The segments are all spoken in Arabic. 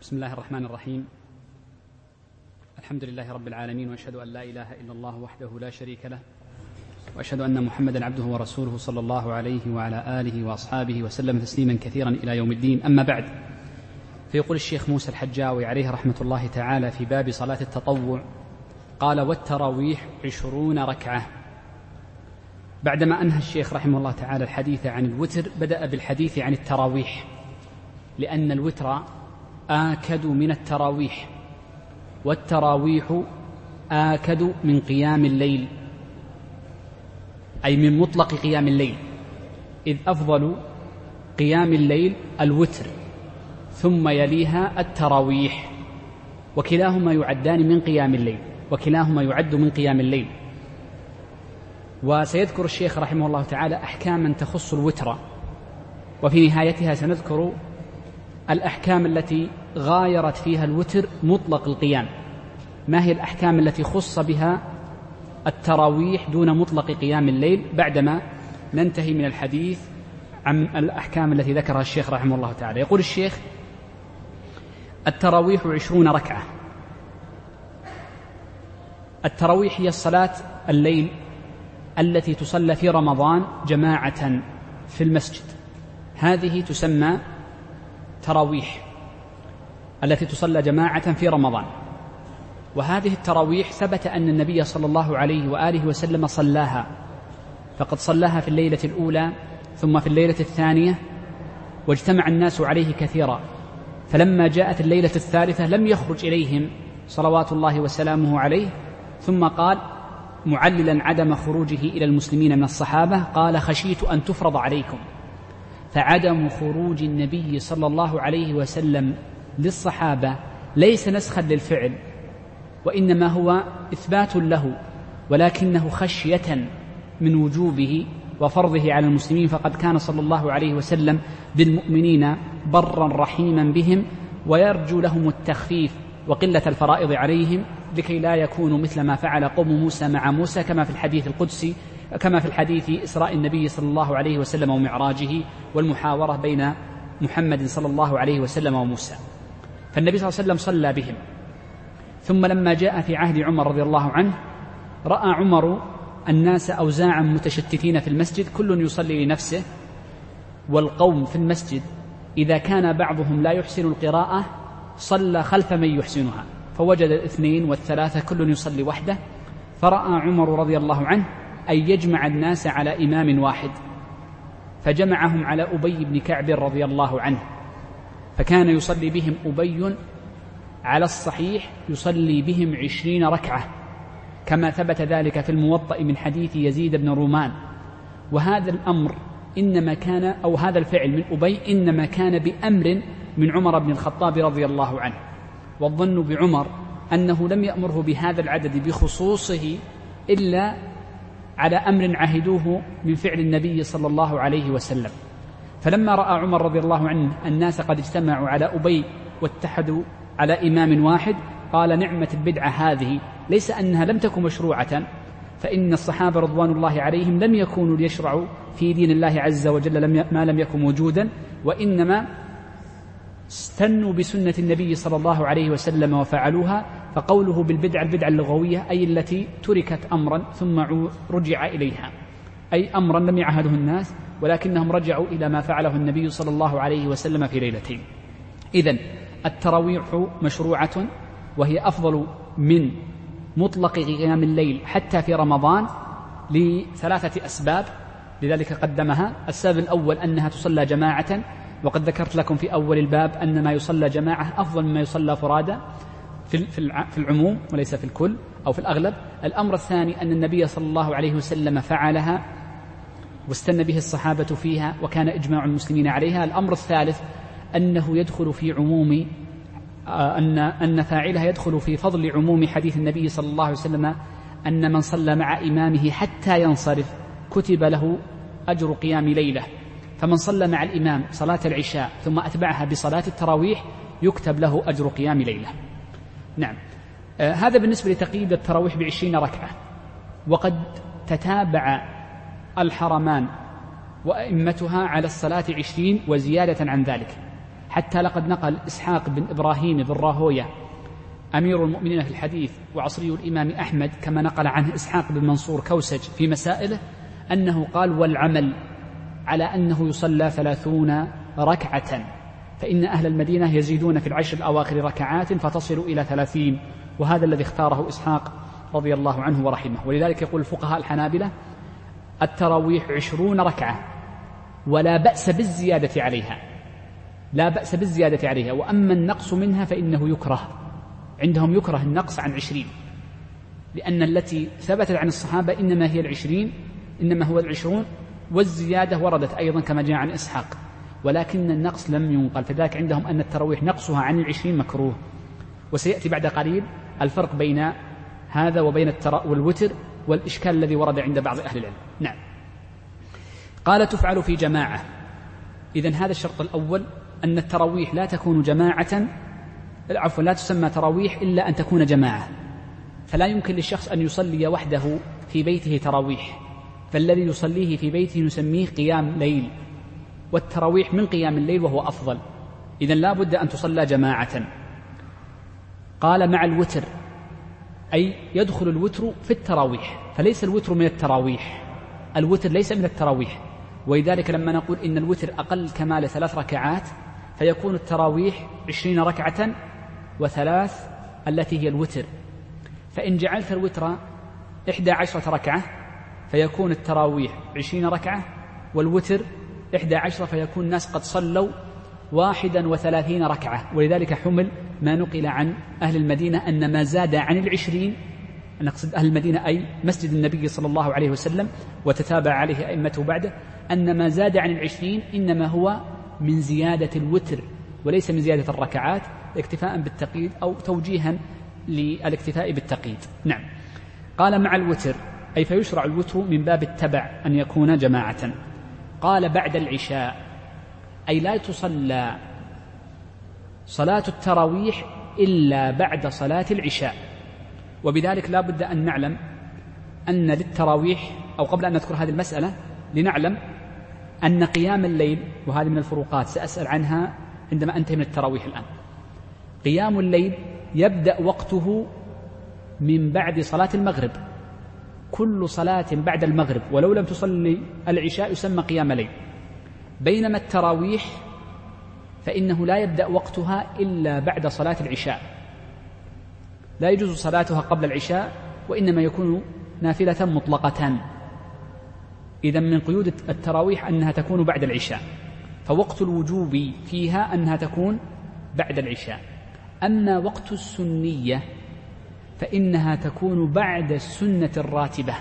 بسم الله الرحمن الرحيم. الحمد لله رب العالمين وأشهد أن لا إله إلا الله وحده لا شريك له وأشهد أن محمدا عبده ورسوله صلى الله عليه وعلى آله وأصحابه وسلم تسليما كثيرا إلى يوم الدين. أما بعد فيقول الشيخ موسى الحجاوي عليه رحمة الله تعالى في باب صلاة التطوع قال والتراويح عشرون ركعة. بعدما أنهى الشيخ رحمه الله تعالى الحديث عن الوتر بدأ بالحديث عن التراويح لأن الوتر آكد من التراويح والتراويح آكد من قيام الليل أي من مطلق قيام الليل إذ أفضل قيام الليل الوتر ثم يليها التراويح وكلاهما يعدان من قيام الليل وكلاهما يعد من قيام الليل. وسيذكر الشيخ رحمه الله تعالى أحكاما تخص الوتر وفي نهايتها سنذكر الأحكام التي غايرت فيها الوتر مطلق القيام. ما هي الأحكام التي خص بها التراويح دون مطلق قيام الليل بعدما ننتهي من الحديث عن الأحكام التي ذكرها الشيخ رحمه الله تعالى؟ يقول الشيخ التراويح عشرون ركعة. التراويح هي الصلاة الليل التي تصلى في رمضان جماعة في المسجد. هذه تسمى تراويح. التي تصلى جماعة في رمضان. وهذه التراويح ثبت أن النبي صلى الله عليه وآله وسلم صلاها. فقد صلاها في الليلة الأولى ثم في الليلة الثانية واجتمع الناس عليه كثيرا. فلما جاءت الليلة الثالثة لم يخرج إليهم صلوات الله وسلامه عليه ثم قال معللا عدم خروجه إلى المسلمين من الصحابة قال خشيت أن تفرض عليكم. فعدم خروج النبي صلى الله عليه وسلم للصحابة ليس نسخا للفعل وإنما هو إثبات له ولكنه خشية من وجوبه وفرضه على المسلمين فقد كان صلى الله عليه وسلم بالمؤمنين برا رحيما بهم ويرجو لهم التخفيف وقلة الفرائض عليهم لكي لا يكونوا مثل ما فعل قوم موسى مع موسى كما في الحديث القدسي كما في الحديث إسراء النبي صلى الله عليه وسلم ومعراجه والمحاورة بين محمد صلى الله عليه وسلم وموسى. فالنبي صلى الله عليه وسلم صلى بهم. ثم لما جاء في عهد عمر رضي الله عنه رأى عمر الناس أوزاعا متشتتين في المسجد كل يصلي لنفسه والقوم في المسجد إذا كان بعضهم لا يحسن القراءة صلى خلف من يحسنها. فوجد الاثنين والثلاثة كل يصلي وحده. فرأى عمر رضي الله عنه أن يجمع الناس على إمام واحد. فجمعهم على أبي بن كعب رضي الله عنه. فكان يصلي بهم أبي على الصحيح يصلي بهم عشرين ركعة كما ثبت ذلك في الموطأ من حديث يزيد بن رومان. وهذا الأمر إنما كان أو هذا الفعل من أبي إنما كان بأمر من عمر بن الخطاب رضي الله عنه. والظن بعمر أنه لم يأمره بهذا العدد بخصوصه إلا على أمر عهدوه من فعل النبي صلى الله عليه وسلم. فلما رأى عمر رضي الله عنه الناس قد اجتمعوا على أبي واتحدوا على إمام واحد قال نعمة البدعة هذه ليس أنها لم تكن مشروعة فإن الصحابة رضوان الله عليهم لم يكونوا ليشرعوا في دين الله عز وجل لم ما لم يكن موجودا وإنما استنوا بسنة النبي صلى الله عليه وسلم وفعلوها فقوله بالبدعة البدعة اللغوية أي التي تركت أمرا ثم رجع إليها أي أمرا لم يعهده الناس ولكنهم رجعوا إلى ما فعله النبي صلى الله عليه وسلم في ليلتين. إذا التراويح مشروعة وهي أفضل من مطلق قيام الليل حتى في رمضان لثلاثة أسباب لذلك قدمها. السبب الأول أنها تصلى جماعة وقد ذكرت لكم في أول الباب أن ما يصلى جماعة أفضل مما يصلى فرادى في العموم وليس في الكل أو في الأغلب. الأمر الثاني أن النبي صلى الله عليه وسلم فعلها واستنى به الصحابة فيها وكان إجماع المسلمين عليها. الأمر الثالث أنه يدخل في عموم آه، أن أن فاعلها يدخل في فضل عموم حديث النبي صلى الله عليه وسلم أن من صلى مع إمامه حتى ينصرف كتب له أجر قيام ليلة. فمن صلى مع الإمام صلاة العشاء ثم أتبعها بصلاة التراويح يكتب له أجر قيام ليلة. نعم. آه هذا بالنسبة لتقييد التراويح بعشرين ركعة. وقد تتابع الحرمان وأئمتها على الصلاة عشرين وزيادة عن ذلك. حتى لقد نقل إسحاق بن إبراهيم بن راهوية أمير المؤمنين في الحديث وعصري الإمام أحمد كما نقل عنه إسحاق بن منصور كوسج في مسائله أنه قال والعمل على أنه يصلى ثلاثون ركعة فإن أهل المدينة يزيدون في العشر الأواخر ركعات فتصل إلى ثلاثين وهذا الذي اختاره إسحاق رضي الله عنه ورحمه. ولذلك يقول الفقهاء الحنابلة التراويح عشرون ركعة ولا بأس بالزيادة عليها. لا بأس بالزيادة عليها. وأما النقص منها فإنه يكره. عندهم يكره النقص عن عشرين. لأن التي ثبتت عن الصحابة إنما هي العشرين إنما هو العشرون والزيادة وردت أيضا كما جاء عن إسحاق. ولكن النقص لم ينقل. فذلك عندهم أن التراويح نقصها عن العشرين مكروه. وسيأتي بعد قليل الفرق بين هذا وبين الترا والوتر. والإشكال الذي ورد عند بعض أهل العلم. نعم. قال تفعل في جماعة. إذا هذا الشرط الأول أن التراويح لا تكون جماعة عفوا لا تسمى تراويح إلا أن تكون جماعة. فلا يمكن للشخص أن يصلي وحده في بيته تراويح. فالذي يصليه في بيته نسميه قيام ليل. والتراويح من قيام الليل وهو أفضل. إذا لا بد أن تصلى جماعة. قال مع الوتر. أي يدخل الوتر في التراويح فليس الوتر من التراويح الوتر ليس من التراويح. ولذلك لما نقول إن الوتر أقل كمال ثلاث ركعات فيكون التراويح عشرين ركعة وثلاث التي هي الوتر. فإن جعلت الوتر إحدى عشرة ركعة فيكون التراويح عشرين ركعة والوتر إحدى عشرة فيكون الناس قد صلوا واحدا وثلاثين ركعة. ولذلك حمل ما نقل عن أهل المدينة أن ما زاد عن العشرين نقصد أهل المدينة أي مسجد النبي صلى الله عليه وسلم وتتابع عليه أئمته بعده أن ما زاد عن العشرين إنما هو من زيادة الوتر وليس من زيادة الركعات اكتفاء بالتقييد أو توجيها للاكتفاء بالتقييد. نعم. قال مع الوتر أي فيشرع الوتر من باب التبع أن يكون جماعة. قال بعد العشاء. أي لا تصلى صلاة التراويح إلا بعد صلاة العشاء. وبذلك لا بد أن نعلم أن للتراويح أو قبل أن نذكر هذه المسألة لنعلم أن قيام الليل وهذه من الفروقات سأسأل عنها عندما أنتهي من التراويح الآن. قيام الليل يبدأ وقته من بعد صلاة المغرب. كل صلاة بعد المغرب ولو لم تصلي العشاء يسمى قيام ليل. بينما التراويح فإنه لا يبدأ وقتها إلا بعد صلاة العشاء. لا يجوز صلاتها قبل العشاء وإنما يكون نافلة مطلقة. إذا من قيود التراويح أنها تكون بعد العشاء فوقت الوجوب فيها أنها تكون بعد العشاء. أما وقت السنية فإنها تكون بعد السنة الراتبة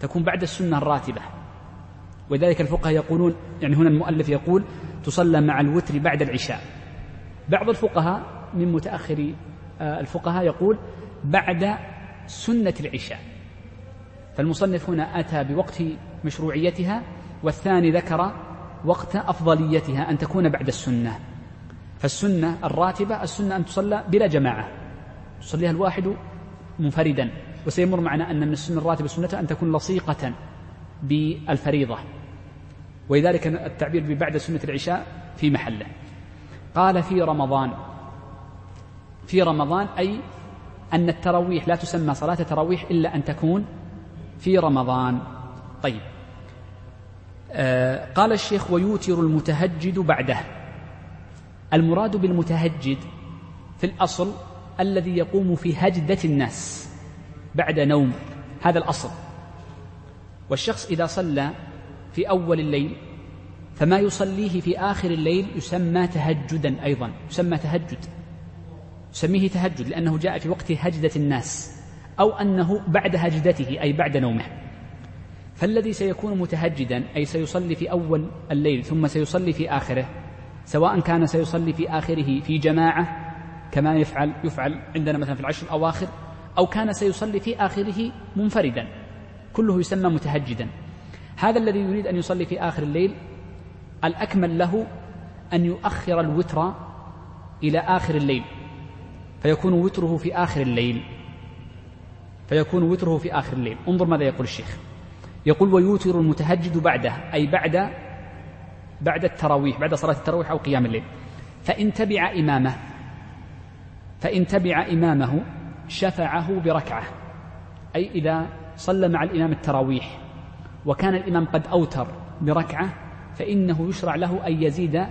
تكون بعد السنة الراتبة. ولذلك الفقهاء يقولون يعني هنا المؤلف يقول تصلى مع الوتر بعد العشاء. بعض الفقهاء من متأخر آه، الفقهاء يقول بعد سنة العشاء. فالمصنف هنا أتى بوقت مشروعيتها والثاني ذكر وقت أفضليتها أن تكون بعد السنة. فالسنة الراتبة السنة أن تصلى بلا جماعة. يصليها الواحد منفردا. وسيمر معنا أن من السنة الراتبة سنتها أن تكون لصيقة بالفريضة. ولذلك التعبير ببعد سنة العشاء في محله. قال في رمضان. في رمضان أي أن التراويح لا تسمى صلاة تراويح إلا أن تكون في رمضان. طيب. آه قال الشيخ ويوتر المتهجد بعده. المراد بالمتهجد في الأصل الذي يقوم في هجدة الناس بعد نوم. هذا الأصل. والشخص إذا صلى في أول الليل فما يصليه في آخر الليل يسمى تهجدا أيضا يسمى تهجد. يسميه تهجد لأنه جاء في وقت هجدة الناس أو أنه بعد هجدته أي بعد نومه. فالذي سيكون متهجدا أي سيصلي في أول الليل ثم سيصلي في آخره سواء كان سيصلي في آخره في جماعة كما يفعل يفعل عندنا مثلا في العشر الأواخر أو كان سيصلي في آخره منفردا كله يسمى متهجدا. هذا الذي يريد أن يصلي في آخر الليل الأكمل له أن يؤخر الوتر إلى آخر الليل. فيكون وتره في آخر الليل. فيكون وتره في آخر الليل. انظر ماذا يقول الشيخ. يقول ويوتر المتهجد بعده أي بعد بعد التراويح بعد صلاة التراويح أو قيام الليل. فإن تبع إمامه فإن تبع إمامه شفعه بركعة. أي إذا صلى مع الإمام التراويح. وكان الإمام قد أوتر بركعة فإنه يشرع له أن يزيد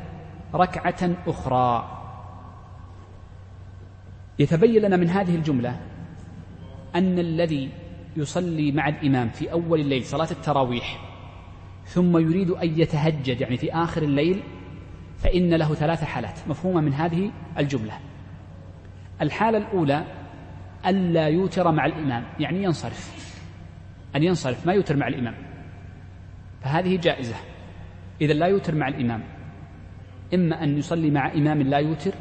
ركعة أخرى. يتبين لنا من هذه الجملة أن الذي يصلي مع الإمام في أول الليل صلاة التراويح ثم يريد أن يتهجد يعني في آخر الليل فإن له ثلاث حالات. مفهومة من هذه الجملة. الحالة الأولى ألا يوتر مع الإمام يعني ينصرف. أن ينصرف ما يوتر مع الإمام. فهذه جائزة. إذا لا يوتر مع الإمام. إما أن يصلي مع إمام لا يوتر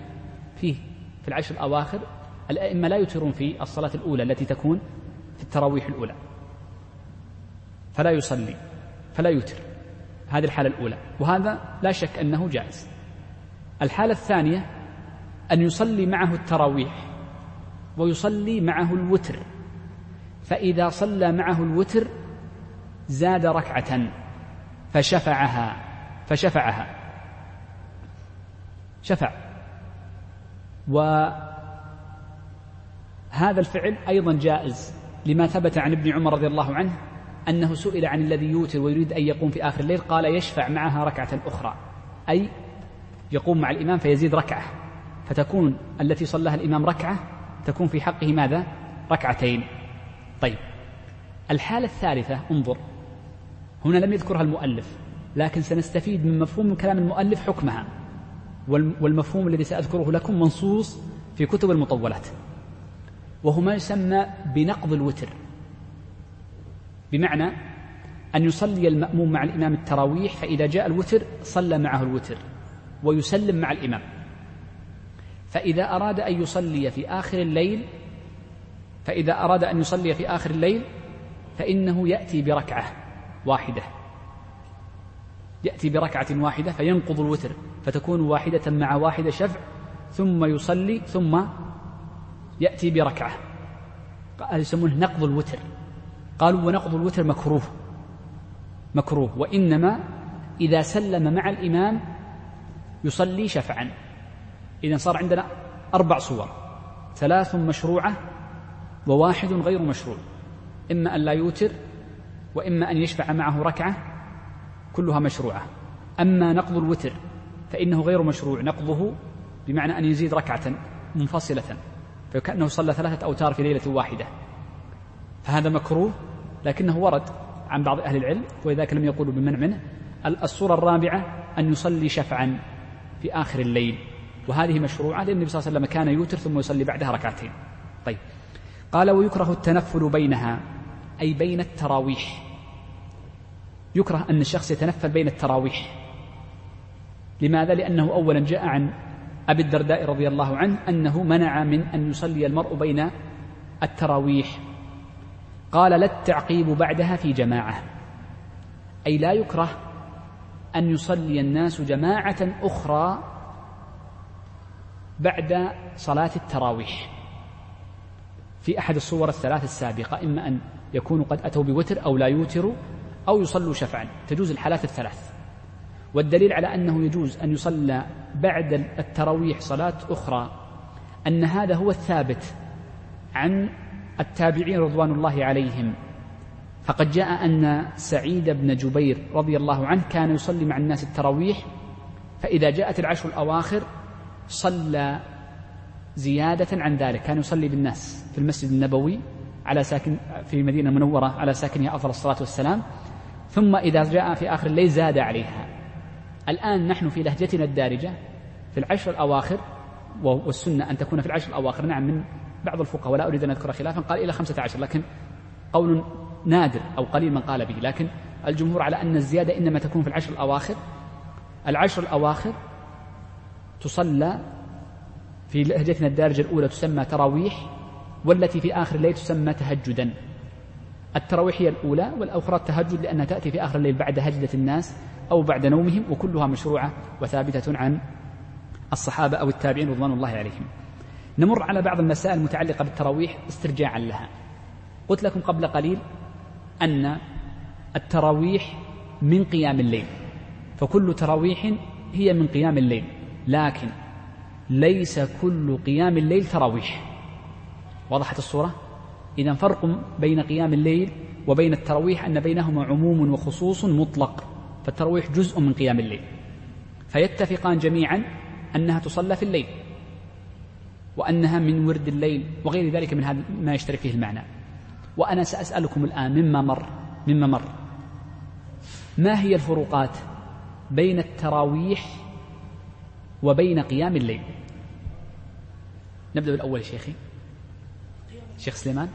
فيه في العشر الأواخر. الأئمة لا يوترون في الصلاة الأولى التي تكون في التراويح الأولى. فلا يصلي فلا يوتر. هذه الحالة الأولى. وهذا لا شك أنه جائز. الحالة الثانية أن يصلي معه التراويح ويصلي معه الوتر. فإذا صلى معه الوتر زاد ركعة. فشفعها. فشفعها. شفع. وهذا الفعل أيضا جائز لما ثبت عن ابن عمر رضي الله عنه أنه سئل عن الذي يوتر ويريد أن يقوم في آخر الليل قال يشفع معها ركعة أخرى. أي يقوم مع الإمام فيزيد ركعة. فتكون التي صلاها الإمام ركعة تكون في حقه ماذا؟ ركعتين. طيب. الحالة الثالثة انظر. هنا لم يذكرها المؤلف لكن سنستفيد من مفهوم من كلام المؤلف حكمها. والمفهوم الذي سأذكره لكم منصوص في كتب المطولات. وهو ما يسمى بنقض الوتر. بمعنى أن يصلي المأموم مع الإمام التراويح فإذا جاء الوتر صلى معه الوتر ويسلم مع الإمام. فإذا أراد أن يصلي في آخر الليل فإذا أراد أن يصلي في آخر الليل فإنه يأتي بركعة. واحدة. يأتي بركعة واحدة فينقض الوتر فتكون واحدة مع واحدة شفع ثم يصلي ثم يأتي بركعة. قال يسمونه نقض الوتر. قالوا ونقض الوتر مكروه. مكروه. وإنما إذا سلم مع الإمام يصلي شفعا. إذا صار عندنا أربع صور. ثلاث مشروعة وواحد غير مشروع. إما أن لا يوتر وإما أن يشفع معه ركعة كلها مشروعة. أما نقض الوتر فإنه غير مشروع نقضه بمعنى أن يزيد ركعة منفصلة فكأنه صلى ثلاثة أوتار في ليلة واحدة. فهذا مكروه لكنه ورد عن بعض أهل العلم ولذلك لم يقولوا بمنع منه. الصورة الرابعة أن يصلي شفعا في آخر الليل. وهذه مشروعة لأن النبي صلى الله عليه وسلم كان يوتر ثم يصلي بعدها ركعتين. طيب. قال ويكره التنفل بينها أي بين التراويح. يكره أن الشخص يتنفل بين التراويح. لماذا؟ لأنه أولا جاء عن أبي الدرداء رضي الله عنه أنه منع من أن يصلي المرء بين التراويح. قال لا التعقيب بعدها في جماعة. أي لا يكره أن يصلي الناس جماعة أخرى بعد صلاة التراويح. في أحد الصور الثلاث السابقة إما أن يكونوا قد أتوا بوتر أو لا يوتروا أو يصلوا شفعا. تجوز الحالات الثلاث. والدليل على أنه يجوز أن يصلى بعد التراويح صلاة أخرى أن هذا هو الثابت عن التابعين رضوان الله عليهم. فقد جاء أن سعيد بن جبير رضي الله عنه كان يصلي مع الناس التراويح فإذا جاءت العشر الأواخر صلى زيادة عن ذلك. كان يصلي بالناس في المسجد النبوي على ساكن في المدينة المنورة على ساكنها أفضل الصلاة والسلام. ثم إذا جاء في آخر الليل زاد عليها. الآن نحن في لهجتنا الدارجة في العشر الأواخر والسنة أن تكون في العشر الأواخر. نعم من بعض الفقهاء ولا أريد أن أذكر خلافا قال إلى خمسة عشر لكن قول نادر أو قليل من قال به. لكن الجمهور على أن الزيادة إنما تكون في العشر الأواخر. العشر الأواخر تصلى في لهجتنا الدارجة الأولى تسمى تراويح والتي في آخر الليل تسمى تهجدا. التراويح هي الأولى والأخرى التهجد لأنها تأتي في آخر الليل بعد هجدة الناس أو بعد نومهم وكلها مشروعة وثابتة عن الصحابة أو التابعين رضوان الله عليهم. نمر على بعض المسائل المتعلقة بالتراويح استرجاعا لها. قلت لكم قبل قليل أن التراويح من قيام الليل فكل تراويح هي من قيام الليل لكن ليس كل قيام الليل تراويح. وضحت الصورة؟ إذا فرق بين قيام الليل وبين التراويح أن بينهما عموم وخصوص مطلق فالتراويح جزء من قيام الليل. فيتفقان جميعا أنها تصلى في الليل وأنها من ورد الليل وغير ذلك من هذا ما يشترك فيه المعنى. وأنا سأسألكم الآن مما مر مما مر. ما هي الفروقات بين التراويح وبين قيام الليل؟ نبدأ بالأول شيخي. شيخ سليمان.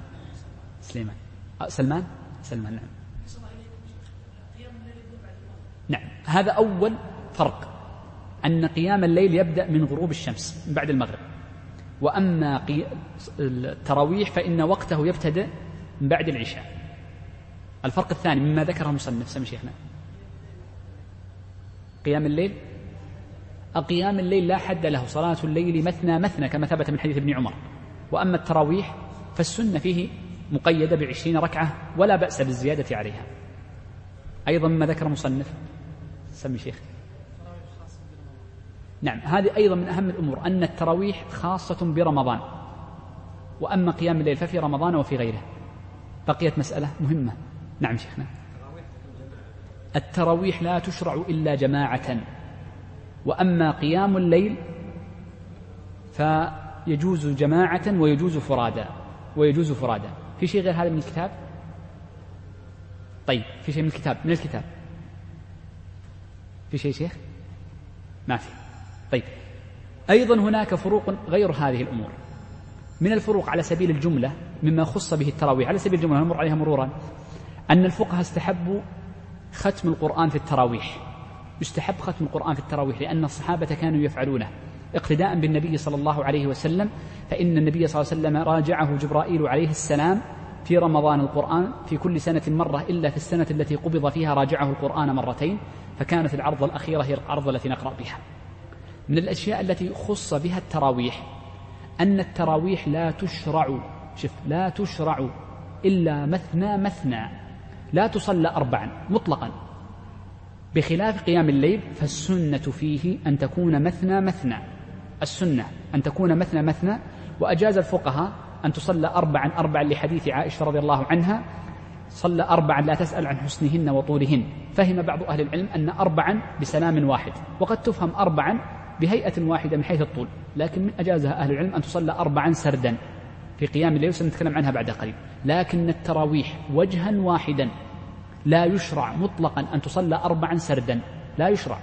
سليمان. أه سلمان؟ سلمان نعم. نعم. هذا أول فرق أن قيام الليل يبدأ من غروب الشمس من بعد المغرب. وأما التراويح فإن وقته يبتدئ من بعد العشاء. الفرق الثاني مما ذكره المصنف سمي شيخنا. قيام الليل؟ قيام الليل لا حد له صلاة الليل مثنى مثنى كما ثبت من حديث ابن عمر. وأما التراويح فالسنة فيه مقيدة بعشرين ركعة ولا بأس بالزيادة عليها. أيضا مما ذكر المصنف سمي شيخ. نعم هذه أيضا من أهم الأمور أن التراويح خاصة برمضان. وأما قيام الليل ففي رمضان وفي غيره. بقيت مسألة مهمة. نعم شيخنا التراويح لا تشرع إلا جماعة. وأما قيام الليل فيجوز جماعة ويجوز فرادا ويجوز فرادا في شيء غير هذا من الكتاب؟ طيب في شيء من الكتاب من الكتاب؟ في شيء شيخ؟ ما في. طيب أيضا هناك فروق غير هذه الأمور. من الفروق على سبيل الجملة مما خص به التراويح على سبيل الجملة نمر عليها مرورا أن الفقهاء استحبوا ختم القرآن في التراويح. يستحب ختم القرآن في التراويح لأن الصحابة كانوا يفعلونه اقتداء بالنبي صلى الله عليه وسلم فإن النبي صلى الله عليه وسلم راجعه جبرائيل عليه السلام في رمضان القرآن في كل سنة مرة إلا في السنة التي قبض فيها راجعه القرآن مرتين فكانت العرض الأخيرة هي العرض التي نقرأ بها. من الأشياء التي خص بها التراويح أن التراويح لا تشرع شف لا تشرع إلا مثنى مثنى لا تصلى أربعا مطلقا. بخلاف قيام الليل فالسنة فيه أن تكون مثنى مثنى السنة أن تكون مثنى مثنى وأجاز الفقهاء أن تصلى أربعا أربعا لحديث عائشة رضي الله عنها صلى أربعا لا تسأل عن حسنهن وطولهن. فهم بعض أهل العلم أن أربعا بسلام واحد وقد تفهم أربعا بهيئة واحدة من حيث الطول لكن من أجازها أهل العلم أن تصلى أربعا سردا في قيام الليل سنتكلم عنها بعد قليل. لكن التراويح وجها واحدا لا يشرع مطلقا أن تصلى أربعا سردا لا يشرع.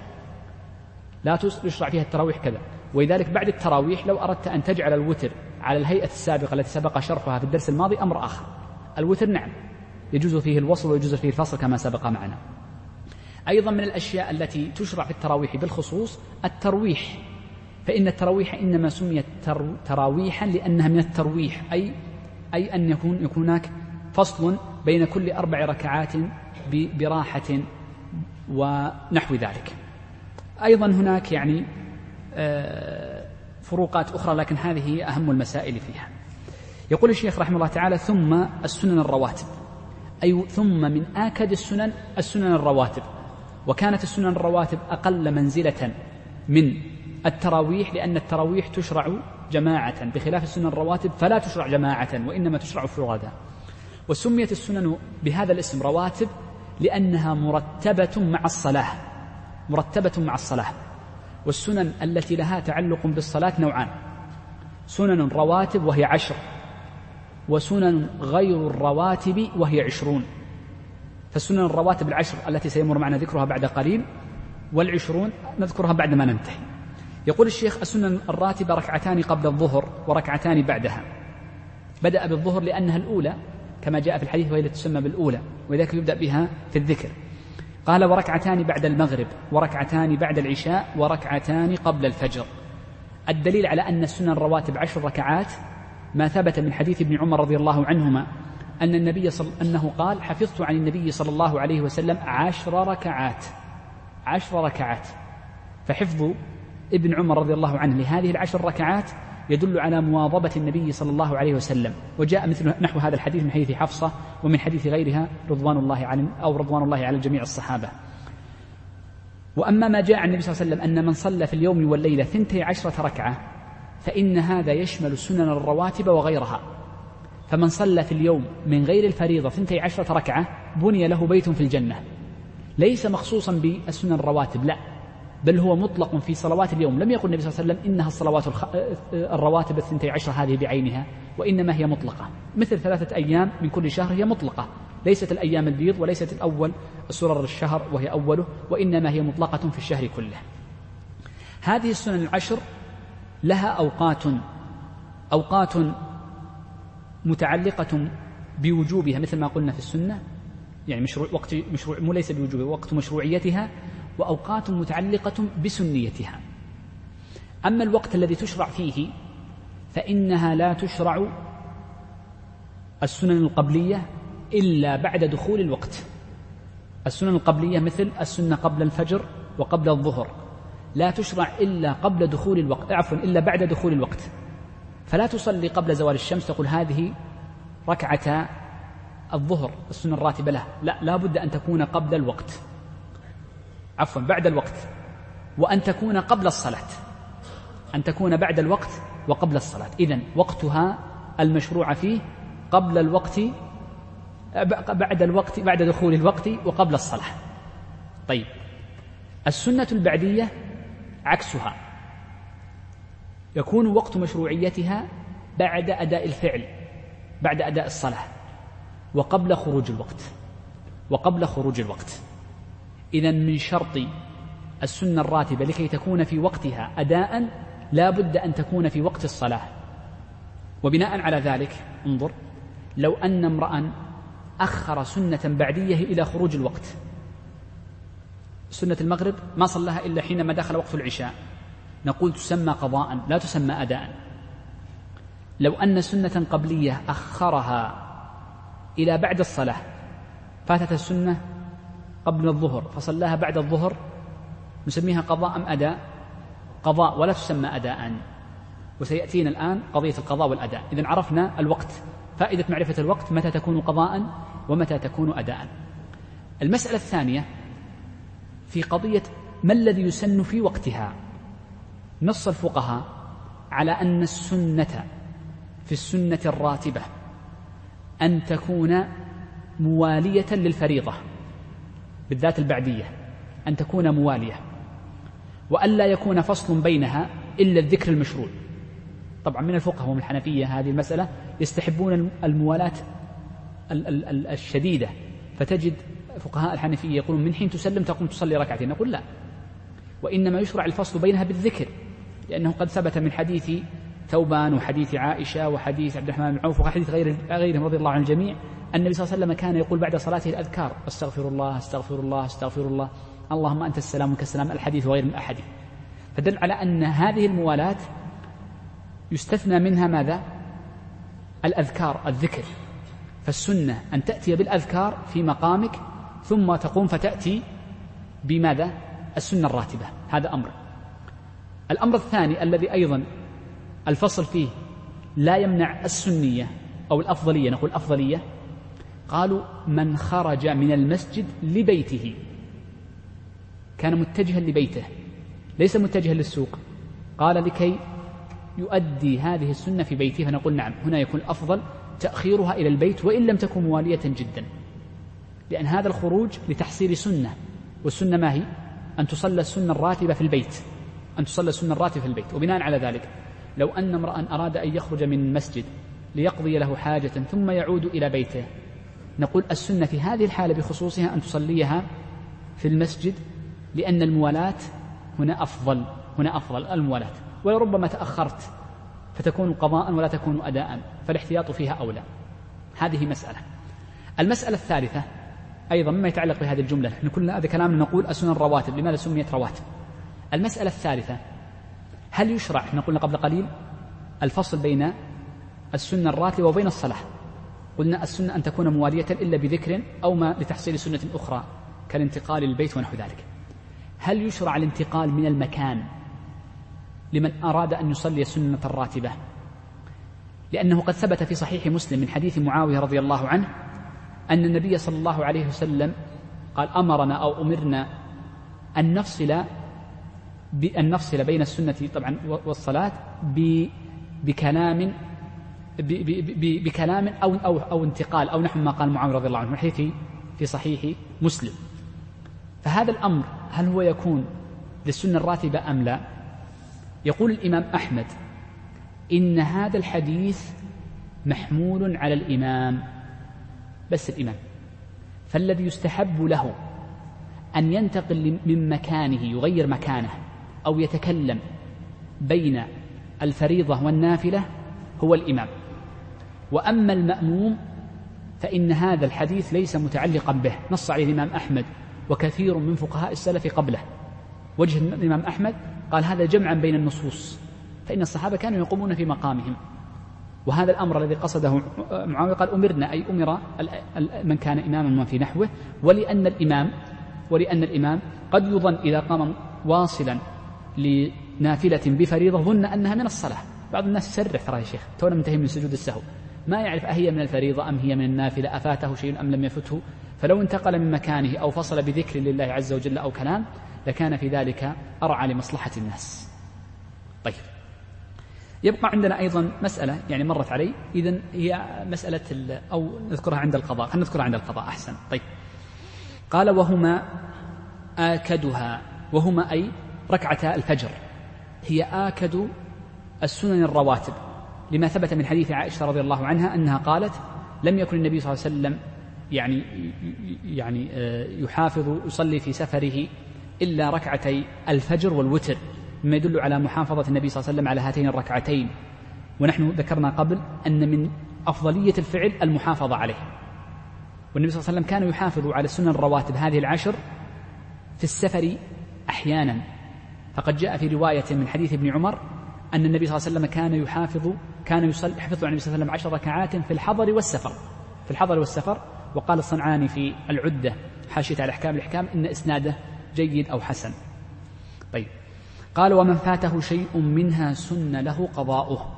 لا يشرع فيها التراويح كذا. ولذلك بعد التراويح لو أردت أن تجعل الوتر على الهيئة السابقة التي سبق شرحها في الدرس الماضي أمر آخر. الوتر نعم يجوز فيه الوصل ويجوز فيه الفصل كما سبق معنا. أيضا من الأشياء التي تشرع في التراويح بالخصوص الترويح فإن التراويح إنما سميت تراويحا لأنها من الترويح أي أي أن يكون يكون هناك فصل بين كل أربع ركعات براحة ونحو ذلك. أيضا هناك يعني فروقات أخرى لكن هذه أهم المسائل فيها. يقول الشيخ رحمه الله تعالى ثم السنن الرواتب. أي ثم من آكد السنن السنن الرواتب. وكانت السنن الرواتب أقل منزلة من التراويح لأن التراويح تشرع جماعة. بخلاف السنن الرواتب فلا تشرع جماعة وإنما تشرع فرادا. وسميت السنن بهذا الاسم رواتب لأنها مرتبة مع الصلاة. مرتبة مع الصلاة. والسنن التي لها تعلق بالصلاة نوعان. سنن رواتب وهي عشر وسنن غير الرواتب وهي عشرون. فالسنن الرواتب العشر التي سيمر معنا ذكرها بعد قليل والعشرون نذكرها بعد ما ننتهي. يقول الشيخ السنن الراتبة ركعتان قبل الظهر وركعتان بعدها. بدأ بالظهر لأنها الأولى كما جاء في الحديث وهي تسمى بالأولى ولذلك يبدأ بها في الذكر. قال وركعتان بعد المغرب وركعتان بعد العشاء وركعتان قبل الفجر. الدليل على أن السنن الرواتب عشر ركعات ما ثبت من حديث ابن عمر رضي الله عنهما أن النبي صل أنه قال حفظت عن النبي صلى الله عليه وسلم عشر ركعات عشر ركعات. فحفظ ابن عمر رضي الله عنه لهذه العشر ركعات يدل على مواظبة النبي صلى الله عليه وسلم. وجاء مثل نحو هذا الحديث من حديث حفصة ومن حديث غيرها رضوان الله على أو رضوان الله على جميع الصحابة. وأما ما جاء عن النبي صلى الله عليه وسلم أن من صلى في اليوم والليلة ثنتي عشرة ركعة فإن هذا يشمل سنن الرواتب وغيرها. فمن صلى في اليوم من غير الفريضة ثنتي عشرة ركعة بني له بيت في الجنة. ليس مخصوصا بالسنن الرواتب لا. بل هو مطلق في صلوات اليوم. لم يقل النبي صلى الله عليه وسلم إنها الصلوات الخ... الرواتب الثنتي عشرة هذه بعينها وإنما هي مطلقة. مثل ثلاثة أيام من كل شهر هي مطلقة. ليست الأيام البيض وليست الأول سرر الشهر وهي أوله وإنما هي مطلقة في الشهر كله. هذه السنن العشر لها أوقات أوقات متعلقة بوجوبها مثل ما قلنا في السنة. يعني مشروع وقت مشروع مو ليس بوجوبها وقت مشروعيتها وأوقات متعلقة بسنيتها. أما الوقت الذي تشرع فيه فإنها لا تشرع السنن القبلية إلا بعد دخول الوقت. السنن القبلية مثل السنة قبل الفجر وقبل الظهر. لا تشرع إلا قبل دخول الوقت عفوا إلا بعد دخول الوقت. فلا تصلي قبل زوال الشمس تقول هذه ركعة الظهر السنة الراتبة له لا لا بد أن تكون قبل الوقت. عفوا بعد الوقت. وأن تكون قبل الصلاة. أن تكون بعد الوقت وقبل الصلاة. إذن وقتها المشروع فيه قبل الوقت بعد الوقت بعد دخول الوقت وقبل الصلاة. طيب. السنة البعدية عكسها. يكون وقت مشروعيتها بعد أداء الفعل بعد أداء الصلاة وقبل خروج الوقت وقبل خروج الوقت. إذا من شرط السنة الراتبة لكي تكون في وقتها أداء لا بد أن تكون في وقت الصلاة. وبناء على ذلك انظر لو أن امرأ أخر سنة بعدية إلى خروج الوقت. سنة المغرب ما صلاها إلا حينما دخل وقت العشاء. نقول تسمى قضاء لا تسمى أداء. لو أن سنة قبلية أخرها إلى بعد الصلاة فاتت السنة قبل الظهر فصلاها بعد الظهر نسميها قضاء أم أداء؟ قضاء ولا تسمى أداء. وسيأتينا الآن قضية القضاء والأداء. إذا عرفنا الوقت. فائدة معرفة الوقت متى تكون قضاء ومتى تكون أداء. المسألة الثانية في قضية ما الذي يسن في وقتها؟ نص الفقهاء على أن السنة في السنة الراتبة أن تكون موالية للفريضة. بالذات البعدية أن تكون موالية وألا يكون فصل بينها إلا الذكر المشروع. طبعا من الفقهاء ومن الحنفية هذه المسألة يستحبون الموالاة الشديدة. فتجد فقهاء الحنفية يقولون من حين تسلم تقوم تصلي ركعتين؟ نقول لا. وإنما يشرع الفصل بينها بالذكر لأنه قد ثبت من حديث ثوبان وحديث عائشة وحديث عبد الرحمن بن عوف وحديث غير غيرهم رضي الله عن الجميع. النبي صلى الله عليه وسلم كان يقول بعد صلاته الأذكار أستغفر الله أستغفر الله أستغفر الله. اللهم أنت السلام وك السلام الحديث غير من أحد. فدل على أن هذه الموالاة يستثنى منها ماذا؟ الأذكار الذكر. فالسنة أن تأتي بالأذكار في مقامك ثم تقوم فتأتي بماذا؟ السنة الراتبة. هذا أمر. الأمر الثاني الذي أيضا الفصل فيه لا يمنع السنية أو الأفضلية نقول أفضلية. قالوا من خرج من المسجد لبيته. كان متجها لبيته ليس متجها للسوق. قال لكي يؤدي هذه السنة في بيته فنقول نعم هنا يكون أفضل تأخيرها إلى البيت وإن لم تكن موالية جدا. لأن هذا الخروج لتحصيل سنة والسنة ما هي؟ أن تصلى السنة الراتبة في البيت أن تصلى السنة الراتبة في البيت. وبناء على ذلك لو أن امرأ أراد أن يخرج من المسجد ليقضي له حاجة ثم يعود إلى بيته. نقول السنة في هذه الحالة بخصوصها أن تصليها في المسجد لأن الموالاة هنا أفضل هنا أفضل الموالاة ولربما تأخرت فتكون قضاء ولا تكون أداء فالاحتياط فيها أولى. هذه مسألة. المسألة الثالثة أيضا مما يتعلق بهذه الجملة. نحن كلنا هذا كلامنا نقول السنن الرواتب. لماذا سميت رواتب؟ المسألة الثالثة هل يشرع إحنا قلنا قبل قليل الفصل بين السنة الراتبة وبين الصلاة؟ قلنا السنة أن تكون موالية إلا بذكر أو ما لتحصيل سنة أخرى كالانتقال للبيت ونحو ذلك. هل يشرع الانتقال من المكان لمن أراد أن يصلي السنة الراتبة؟ لأنه قد ثبت في صحيح مسلم من حديث معاوية رضي الله عنه أن النبي صلى الله عليه وسلم قال أمرنا أو أمرنا أن نفصل بأن نفصل بين السنة طبعا والصلاة بكلام بكلام أو أو أو انتقال أو نحو ما قال معاوية رضي الله عنه حديث في صحيح مسلم. فهذا الأمر هل هو يكون للسنة الراتبة أم لا؟ يقول الإمام أحمد إن هذا الحديث محمول على الإمام بس الإمام. فالذي يستحب له أن ينتقل من مكانه يغير مكانه. أو يتكلم بين الفريضة والنافلة هو الإمام. وأما المأموم فإن هذا الحديث ليس متعلقا به. نص عليه الإمام أحمد وكثير من فقهاء السلف قبله. وجه الإمام أحمد قال هذا جمعا بين النصوص فإن الصحابة كانوا يقومون في مقامهم. وهذا الأمر الذي قصده معاوية قال أمرنا أي أمر من كان إماما ومن في نحوه. ولأن الإمام ولأن الإمام قد يظن إذا قام واصلا لنافلة بفريضة ظن أنها من الصلاة. بعض الناس يسرح ترى يا شيخ تونا منتهي من سجود السهو. ما يعرف أهي من الفريضة أم هي من النافلة أفاته شيء أم لم يفته؟ فلو انتقل من مكانه أو فصل بذكر لله عز وجل أو كلام لكان في ذلك أرعى لمصلحة الناس. طيب. يبقى عندنا أيضا مسألة يعني مرت علي. إذا هي مسألة أو نذكرها عند القضاء. خلينا نذكرها عند القضاء. أحسن. طيب. قال وهما آكدها. وهما أي ركعتا الفجر. هي آكد السنن الرواتب لما ثبت من حديث عائشة رضي الله عنها أنها قالت لم يكن النبي صلى الله عليه وسلم يعني يعني آه، يحافظ يصلي في سفره إلا ركعتي الفجر والوتر مما يدل على محافظة النبي صلى الله عليه وسلم على هاتين الركعتين. ونحن ذكرنا قبل أن من أفضلية الفعل المحافظة عليه. والنبي صلى الله عليه وسلم كان يحافظ على السنن الرواتب هذه العشر في السفر أحيانا. فقد جاء في رواية من حديث ابن عمر أن النبي صلى الله عليه وسلم كان يحافظ كان يصلي حفظ عن النبي صلى الله عليه وسلم عشر ركعات في الحضر والسفر. في الحضر والسفر وقال الصنعاني في العدة حاشية على أحكام الإحكام إن إسناده جيد أو حسن. طيب. قال ومن فاته شيء منها سن له قضاؤه.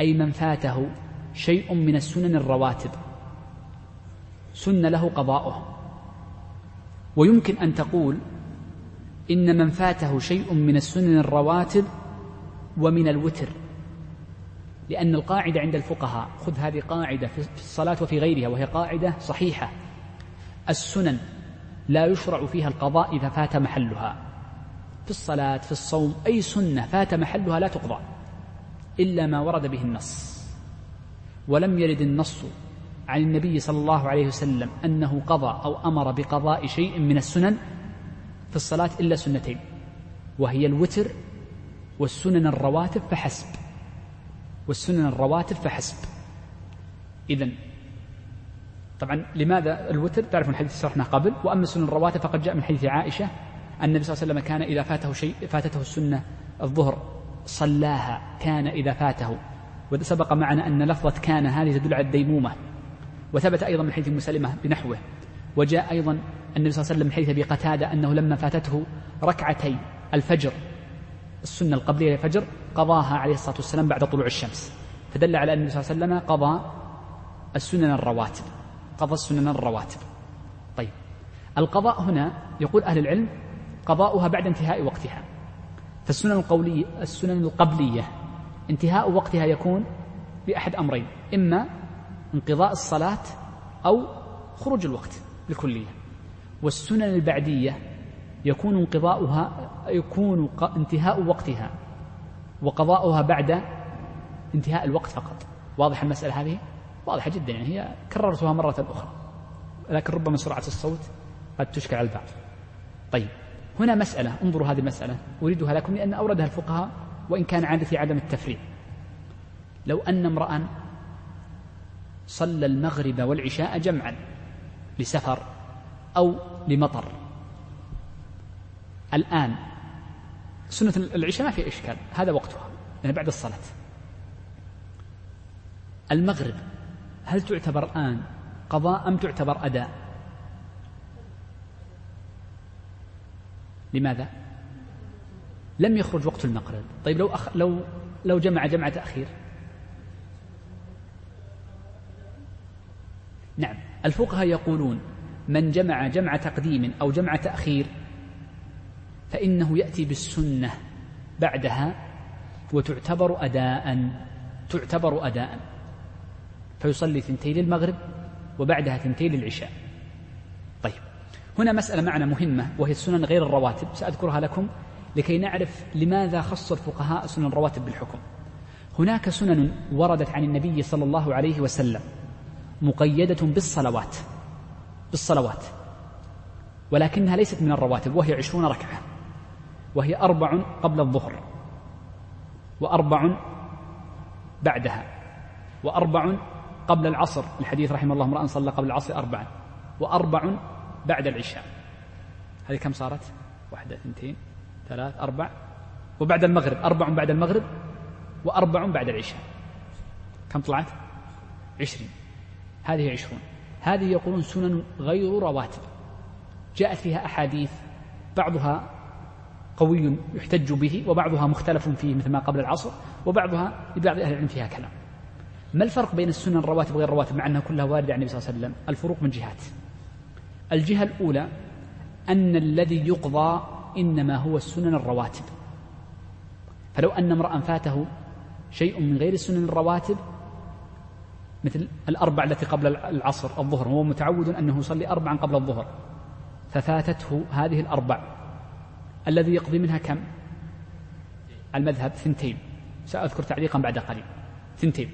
أي من فاته شيء من السنن الرواتب. سن له قضاؤه. ويمكن أن تقول إن من فاته شيء من السنن الرواتب ومن الوتر. لأن القاعدة عند الفقهاء خذ هذه قاعدة في الصلاة وفي غيرها وهي قاعدة صحيحة. السنن لا يشرع فيها القضاء إذا فات محلها. في الصلاة في الصوم أي سنة فات محلها لا تقضى إلا ما ورد به النص. ولم يرد النص عن النبي صلى الله عليه وسلم أنه قضى أو أمر بقضاء شيء من السنن في الصلاة إلا سنتين وهي الوتر والسنن الرواتب فحسب والسنن الرواتب فحسب. إذا طبعا لماذا الوتر؟ تعرفون الحديث شرحناه قبل وأما السنن الرواتب فقد جاء من حديث عائشة النبي صلى الله عليه وسلم كان إذا فاته شيء فاتته السنة الظهر صلاها كان إذا فاته. وسبق معنا أن لفظة كان هذه تدل على الديمومة وثبت أيضا من حديث مسلمة بنحوه وجاء أيضا النبي صلى الله عليه وسلم حديث أبي قتادة أنه لما فاتته ركعتي الفجر السنة القبلية للفجر قضاها عليه الصلاة والسلام بعد طلوع الشمس. فدل على أن النبي صلى الله عليه وسلم قضى السنن الرواتب قضى السنن الرواتب. طيب القضاء هنا يقول أهل العلم قضاؤها بعد انتهاء وقتها. فالسنن القولية السنن القبلية انتهاء وقتها يكون بأحد أمرين إما انقضاء الصلاة أو خروج الوقت بالكلية والسنن البعدية يكون انقضاؤها يكون انتهاء وقتها وقضاؤها بعد انتهاء الوقت فقط. واضح المسألة هذه؟ واضحة جدا يعني هي كررتها مرة أخرى. لكن ربما سرعة الصوت قد تشكل على البعض. طيب هنا مسألة انظروا هذه المسألة. أريدها لكم لأن أوردها الفقهاء وإن كان عادة عدم التفريع لو أن امرأ صلى المغرب والعشاء جمعا لسفر أو لمطر. الآن سنة العشاء ما في إشكال هذا وقتها يعني بعد الصلاة. المغرب هل تعتبر الآن قضاء أم تعتبر أداء؟ لماذا؟ لم يخرج وقت المغرب. طيب لو أخ... لو لو جمع جمع تأخير نعم الفقهاء يقولون من جمع جمع تقديم أو جمع تأخير فإنه يأتي بالسنة بعدها وتعتبر أداء تعتبر أداء. فيصلي ثنتين للمغرب وبعدها ثنتين للعشاء. طيب هنا مسألة معنا مهمة وهي السنن غير الرواتب سأذكرها لكم لكي نعرف لماذا خص الفقهاء سنن الرواتب بالحكم. هناك سنن وردت عن النبي صلى الله عليه وسلم مقيدة بالصلوات. بالصلوات. ولكنها ليست من الرواتب وهي عشرون ركعة. وهي أربع قبل الظهر وأربع بعدها وأربع قبل العصر. الحديث رحمه الله امرأ صلى قبل العصر أربعا وأربع بعد العشاء. هذه كم صارت؟ واحدة اثنتين ثلاث أربع. وبعد المغرب أربع بعد المغرب وأربع بعد العشاء. كم طلعت؟ عشرين. هذه عشرون. هذه يقولون سنن غير رواتب. جاءت فيها أحاديث بعضها قوي يحتج به وبعضها مختلف فيه مثل ما قبل العصر وبعضها لبعض أهل العلم فيها كلام. ما الفرق بين السنن الرواتب وغير الرواتب مع أنها كلها واردة عن النبي صلى الله عليه وسلم؟ الفروق من جهات. الجهة الأولى أن الذي يقضى إنما هو السنن الرواتب. فلو أن امرأ فاته شيء من غير السنن الرواتب مثل الأربع التي قبل العصر الظهر. هو متعود أنه يصلي أربعا قبل الظهر. ففاتته هذه الأربع. الذي يقضي منها كم؟ المذهب ثنتين. سأذكر تعليقا بعد قليل. ثنتين.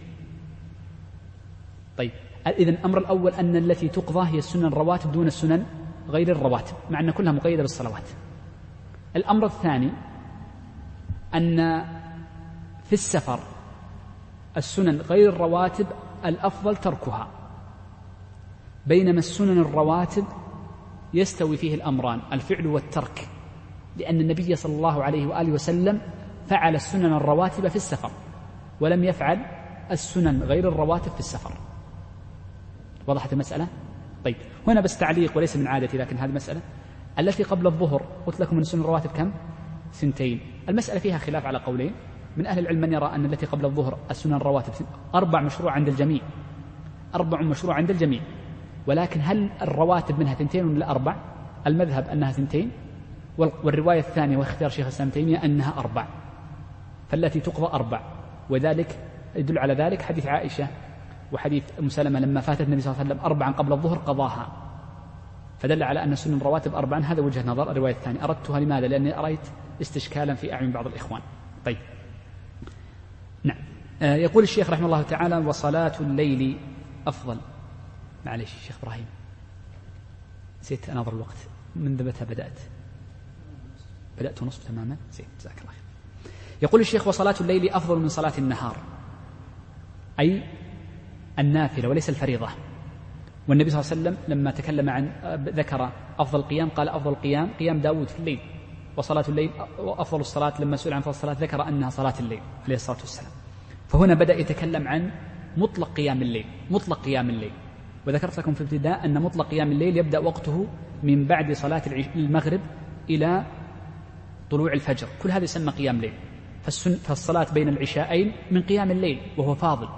طيب. إذا الأمر الأول أن التي تقضى هي السنن الرواتب دون السنن غير الرواتب مع أن كلها مقيدة بالصلوات. الأمر الثاني أن في السفر السنن غير الرواتب الأفضل تركها. بينما السنن الرواتب يستوي فيه الأمران الفعل والترك. لأن النبي صلى الله عليه وآله وسلم فعل السنن الرواتب في السفر ولم يفعل السنن غير الرواتب في السفر. وضحت المسألة؟ طيب هنا بس تعليق وليس من عادتي لكن هذه مسألة التي قبل الظهر قلت لكم من السنن الرواتب كم؟ سنتين المسألة فيها خلاف على قولين. من أهل العلم من يرى أن التي قبل الظهر السنن الرواتب أربع مشروع عند الجميع. أربع مشروع عند الجميع. ولكن هل الرواتب منها ثنتين ولا أربع؟ المذهب أنها ثنتين والرواية الثانية واختيار شيخ الإسلام تيمية أنها أربع. فالتي تقضى أربع. وذلك يدل على ذلك حديث عائشة وحديث أم سلمة لما فاتت النبي صلى الله عليه وسلم أربعا قبل الظهر قضاها. فدل على أن سنن الرواتب أربعا. هذا وجه نظر. الرواية الثانية أردتها لماذا؟ لأني رأيت استشكالا في أعين بعض الإخوان. طيب. نعم. آه يقول الشيخ رحمه الله تعالى وصلاة الليل أفضل. معليش الشيخ إبراهيم. نسيت أناظر الوقت. منذ متى بدأت؟ بدأت نصف تماما؟ زين جزاك الله خير. يقول الشيخ وصلاة الليل أفضل من صلاة النهار. أي النافلة وليس الفريضة. والنبي صلى الله عليه وسلم لما تكلم عن ذكر أفضل قيام قال أفضل قيام قيام داود في الليل. وصلاة الليل وأفضل الصلاة لما سئل عن فضل الصلاة ذكر أنها صلاة الليل عليه الصلاة والسلام. فهنا بدأ يتكلم عن مطلق قيام الليل مطلق قيام الليل. وذكرت لكم في الابتداء أن مطلق قيام الليل يبدأ وقته من بعد صلاة المغرب إلى طلوع الفجر. كل هذا يسمى قيام ليل فالصلاة بين العشاءين من قيام الليل وهو فاضل.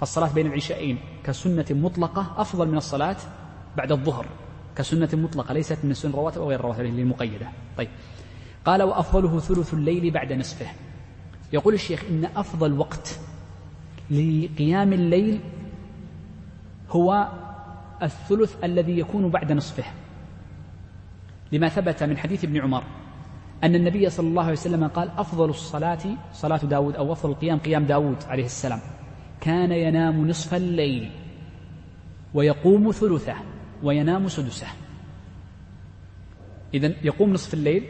فالصلاة بين العشاءين كسنة مطلقة أفضل من الصلاة بعد الظهر. كسنة مطلقة ليست من السنن الرواتب أو غير الرواتب المقيدة طيب. قال وأفضله ثلث الليل بعد نصفه. يقول الشيخ إن أفضل وقت لقيام الليل هو الثلث الذي يكون بعد نصفه. لما ثبت من حديث ابن عمر أن النبي صلى الله عليه وسلم قال أفضل الصلاة صلاة داود أو أفضل القيام قيام داود عليه السلام. كان ينام نصف الليل ويقوم ثلثه. وينام سدسه. إذا يقوم نصف الليل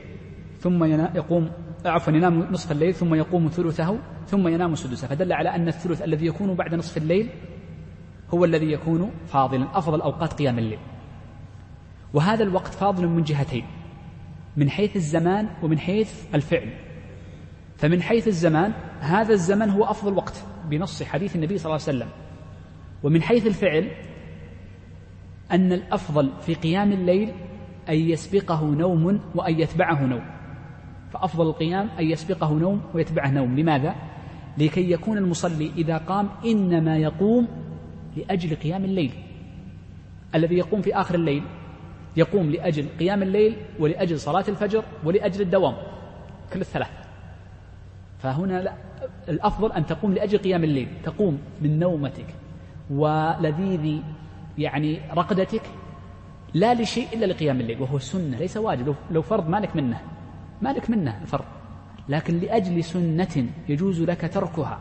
ثم يقوم عفوا ينام نصف الليل ثم يقوم ثلثه ثم ينام سدسه. فدل على أن الثلث الذي يكون بعد نصف الليل هو الذي يكون فاضلا أفضل أوقات قيام الليل. وهذا الوقت فاضل من جهتين من حيث الزمان ومن حيث الفعل. فمن حيث الزمان هذا الزمن هو أفضل وقت بنص حديث النبي صلى الله عليه وسلم. ومن حيث الفعل أن الأفضل في قيام الليل أن يسبقه نوم وأن يتبعه نوم. فأفضل القيام أن يسبقه نوم ويتبعه نوم. لماذا؟ لكي يكون المصلي إذا قام إنما يقوم لأجل قيام الليل. الذي يقوم في آخر الليل يقوم لأجل قيام الليل ولأجل صلاة الفجر ولأجل الدوام. كل الثلاث. فهنا لا الأفضل أن تقوم لأجل قيام الليل. تقوم من نومتك. ولذيذ يعني رقدتك لا لشيء إلا لقيام الليل وهو سنة ليس واجب. لو فرض مالك منه مالك منه الفرض. لكن لأجل سنة يجوز لك تركها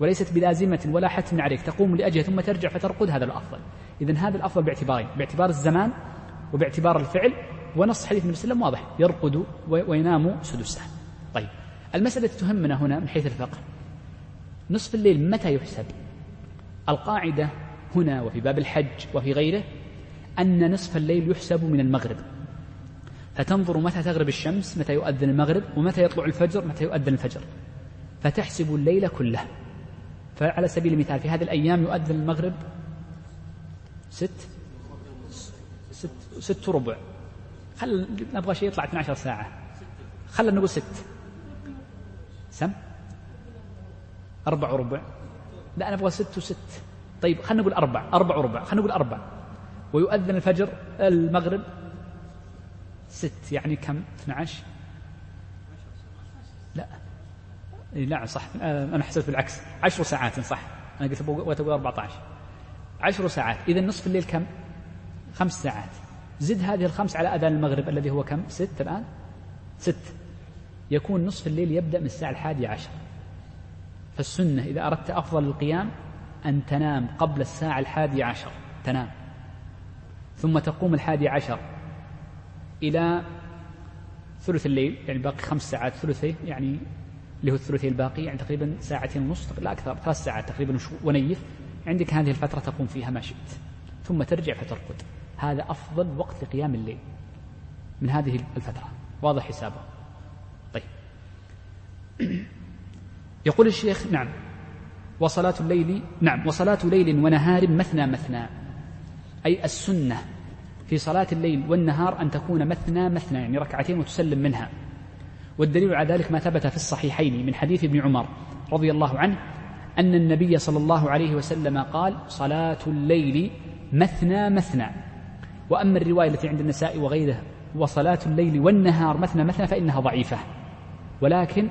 وليست بلازمة ولا حتم عليك. تقوم لأجلها ثم ترجع فترقد هذا الأفضل. إذا هذا الأفضل باعتبارين باعتبار الزمان وباعتبار الفعل ونص حديث النبي صلى الله عليه وسلم واضح يرقد وينام سدسه. طيب المسألة تهمنا هنا من حيث الفقه. نصف الليل متى يحسب؟ القاعدة هنا وفي باب الحج وفي غيره أن نصف الليل يحسب من المغرب. فتنظر متى تغرب الشمس متى يؤذن المغرب ومتى يطلع الفجر متى يؤذن الفجر. فتحسب الليل كله. فعلى سبيل المثال في هذه الأيام يؤذن المغرب ست ست ست وربع خل نبغى شيء يطلع 12 ساعة. خلنا نقول ست. سم؟ أربع وربع لا نبغى ست وست. طيب خلنا نقول أربع أربع وربع خلنا نقول أربع. ويؤذن الفجر المغرب ست يعني كم؟ 12 لا. لا صح. أنا حسبت بالعكس. عشر ساعات صح. أنا قلت أبغى 14 عشر ساعات. إذا نصف الليل كم؟ خمس ساعات. زد هذه الخمس على أذان المغرب الذي هو كم؟ ست الآن؟ ست. يكون نصف الليل يبدأ من الساعة الحادية عشر. فالسنة إذا أردت أفضل القيام أن تنام قبل الساعة الحادية عشر. تنام. ثم تقوم الحادي عشر إلى ثلث الليل يعني باقي خمس ساعات ثلثي يعني اللي هو الباقي يعني تقريبا ساعتين ونص لا أكثر ثلاث ساعات تقريبا ونيف. عندك هذه الفترة تقوم فيها ما شئت. ثم ترجع فترقد هذا أفضل وقت لقيام الليل من هذه الفترة. واضح حسابه. طيب. يقول الشيخ نعم. وصلاة الليل نعم وصلاة ليل ونهار مثنى مثنى. أي السنة في صلاة الليل والنهار أن تكون مثنى مثنى يعني ركعتين وتسلم منها. والدليل على ذلك ما ثبت في الصحيحين من حديث ابن عمر رضي الله عنه أن النبي صلى الله عليه وسلم قال صلاة الليل مثنى مثنى. وأما الرواية التي عند النساء وغيره وصلاة الليل والنهار مثنى مثنى فإنها ضعيفة. ولكن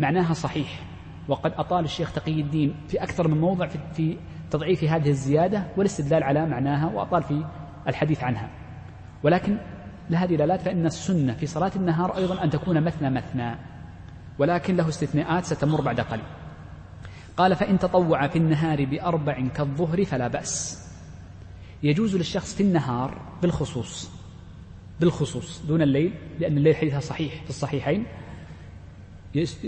معناها صحيح. وقد أطال الشيخ تقي الدين في أكثر من موضع في تضعيف هذه الزيادة والاستدلال على معناها وأطال في الحديث عنها. ولكن لهذه دلالات فإن السنة في صلاة النهار أيضا أن تكون مثنى مثنى ولكن له استثناءات ستمر بعد قليل. قال فإن تطوع في النهار بأربع كالظهر فلا بأس. يجوز للشخص في النهار بالخصوص بالخصوص دون الليل لأن الليل حديثها صحيح في الصحيحين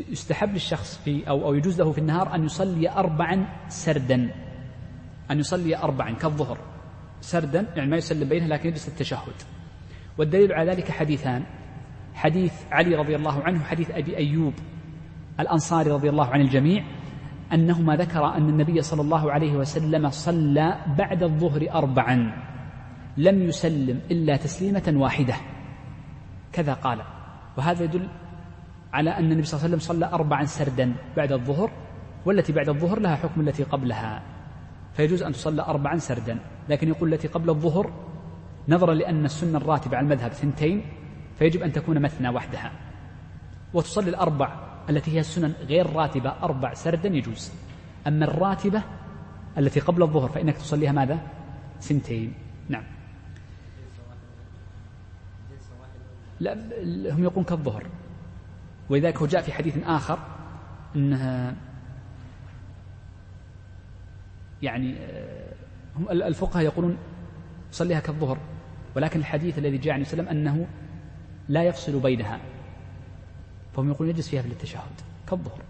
يستحب للشخص في أو, أو يجوز له في النهار أن يصلي أربعا سردا. أن يصلي أربعا كالظهر. سردا يعني ما يسلم بينها لكن يجلس التشهد. والدليل على ذلك حديثان. حديث علي رضي الله عنه حديث أبي أيوب الأنصاري رضي الله عن الجميع أنهما ذكر أن النبي صلى الله عليه وسلم صلى بعد الظهر أربعا. لم يسلم إلا تسليمة واحدة. كذا قال. وهذا يدل على أن النبي صلى الله عليه وسلم صلى أربعا سردا بعد الظهر والتي بعد الظهر لها حكم التي قبلها. فيجوز أن تصلى أربعا سردا لكن يقول التي قبل الظهر نظرا لأن السنة الراتبة على المذهب ثنتين فيجب أن تكون مثنى وحدها. وتصلي الأربع التي هي السنن غير راتبة أربع سردا يجوز. أما الراتبة التي قبل الظهر فإنك تصليها ماذا؟ سنتين نعم. لا هم يقولون كالظهر. ولذلك هو جاء في حديث آخر أنها يعني آه، هم الفقهاء يقولون صليها كالظهر ولكن الحديث الذي جاء عن وسلم أنه لا يفصل بينها. فهم يقولون يجلس فيها في التشهد كالظهر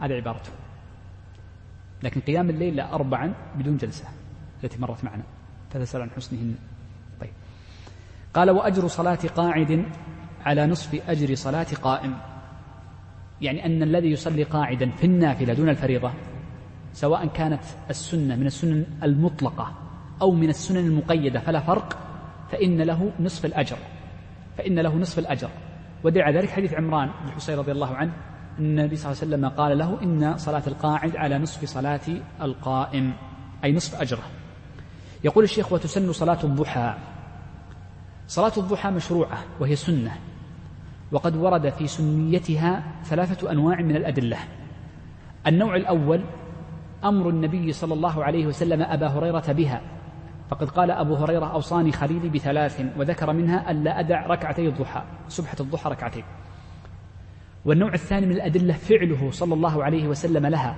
هذه عبارته. لكن قيام الليل أربعا بدون جلسة التي مرت معنا. فتسأل عن حسنهن. طيب. قال وأجر صلاة قاعد على نصف أجر صلاة قائم. يعني أن الذي يصلي قاعدا في النافلة دون الفريضة سواء كانت السنة من السنن المطلقة أو من السنن المقيدة فلا فرق فإن له نصف الأجر فإن له نصف الأجر. ودعا ذلك حديث عمران بن حسين رضي الله عنه أن النبي صلى الله عليه وسلم قال له إن صلاة القاعد على نصف صلاة القائم أي نصف أجره. يقول الشيخ وتسن صلاة الضحى. صلاة الضحى مشروعة وهي سنة. وقد ورد في سنيتها ثلاثة أنواع من الأدلة. النوع الأول أمر النبي صلى الله عليه وسلم أبا هريرة بها فقد قال أبو هريرة أوصاني خليلي بثلاث وذكر منها ألا أدع ركعتي الضحى سبحة الضحى ركعتين. والنوع الثاني من الأدلة فعله صلى الله عليه وسلم لها.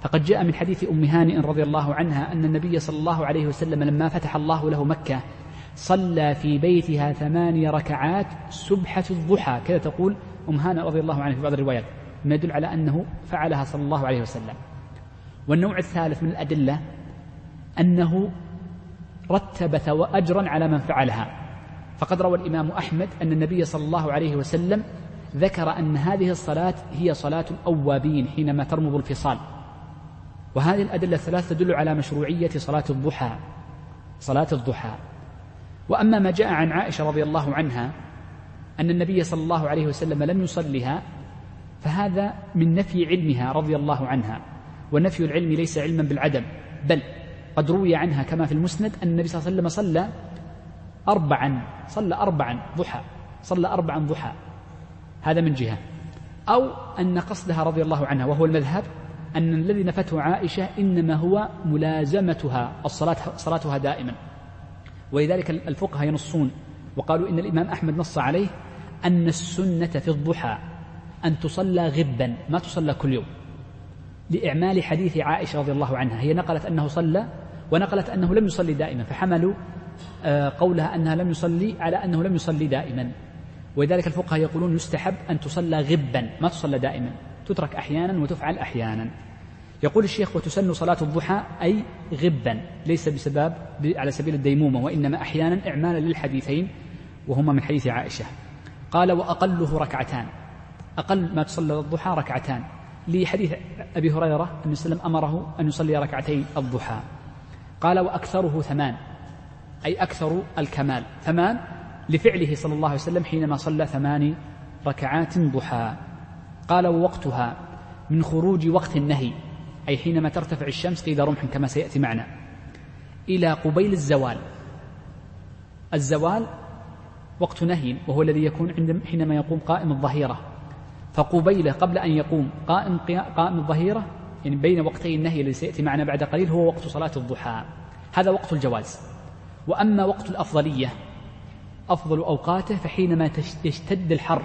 فقد جاء من حديث أم هانئ رضي الله عنها أن النبي صلى الله عليه وسلم لما فتح الله له مكة صلى في بيتها ثماني ركعات سبحة الضحى. كذا تقول أم هانئ رضي الله عنها في بعض الروايات. ما يدل على أنه فعلها صلى الله عليه وسلم. والنوع الثالث من الأدلة أنه رتب أجرا على من فعلها. فقد روى الإمام أحمد أن النبي صلى الله عليه وسلم ذكر أن هذه الصلاة هي صلاة الأوابين حينما ترمض الفصال. وهذه الأدلة الثلاث تدل على مشروعية صلاة الضحى. صلاة الضحى. وأما ما جاء عن عائشة رضي الله عنها أن النبي صلى الله عليه وسلم لم يصلها فهذا من نفي علمها رضي الله عنها. ونفي العلم ليس علما بالعدم بل قد روي عنها كما في المسند أن النبي صلى الله عليه وسلم صلى أربعا صلى أربعا ضحى صلى أربعا ضحى. هذا من جهة. أو أن قصدها رضي الله عنها وهو المذهب أن الذي نفته عائشة إنما هو ملازمتها الصلاة صلاتها دائما. ولذلك الفقهاء ينصون وقالوا إن الإمام أحمد نص عليه أن السنة في الضحى أن تصلى غبا ما تصلى كل يوم لإعمال حديث عائشة رضي الله عنها. هي نقلت أنه صلى ونقلت أنه لم يصلي دائما فحملوا آه، قولها أنها لم يصلي على أنه لم يصلي دائما. ولذلك الفقهاء يقولون يستحب أن تصلى غبا ما تصلى دائما. تترك أحيانا وتفعل أحيانا. يقول الشيخ وتسن صلاة الضحى أي غبا ليس بسبب على سبيل الديمومة وإنما أحيانا إعمالا للحديثين وهما من حديث عائشة. قال وأقله ركعتان أقل ما تصلى الضحى ركعتان. لحديث أبي هريرة أن وسلم أمره أن يصلي ركعتي الضحى. قال وأكثره ثمان أي أكثر الكمال. ثمان لفعله صلى الله عليه وسلم حينما صلى ثمان ركعات ضحى. قال ووقتها من خروج وقت النهي. أي حينما ترتفع الشمس قيد رمح كما سيأتي معنا. إلى قبيل الزوال. الزوال وقت نهي وهو الذي يكون عند حينما يقوم قائم الظهيرة. فقبيله قبل أن يقوم قائم قائم الظهيرة يعني بين وقتي النهي الذي سيأتي معنا بعد قليل هو وقت صلاة الضحى. هذا وقت الجواز. وأما وقت الأفضلية أفضل أوقاته فحينما يشتد الحر.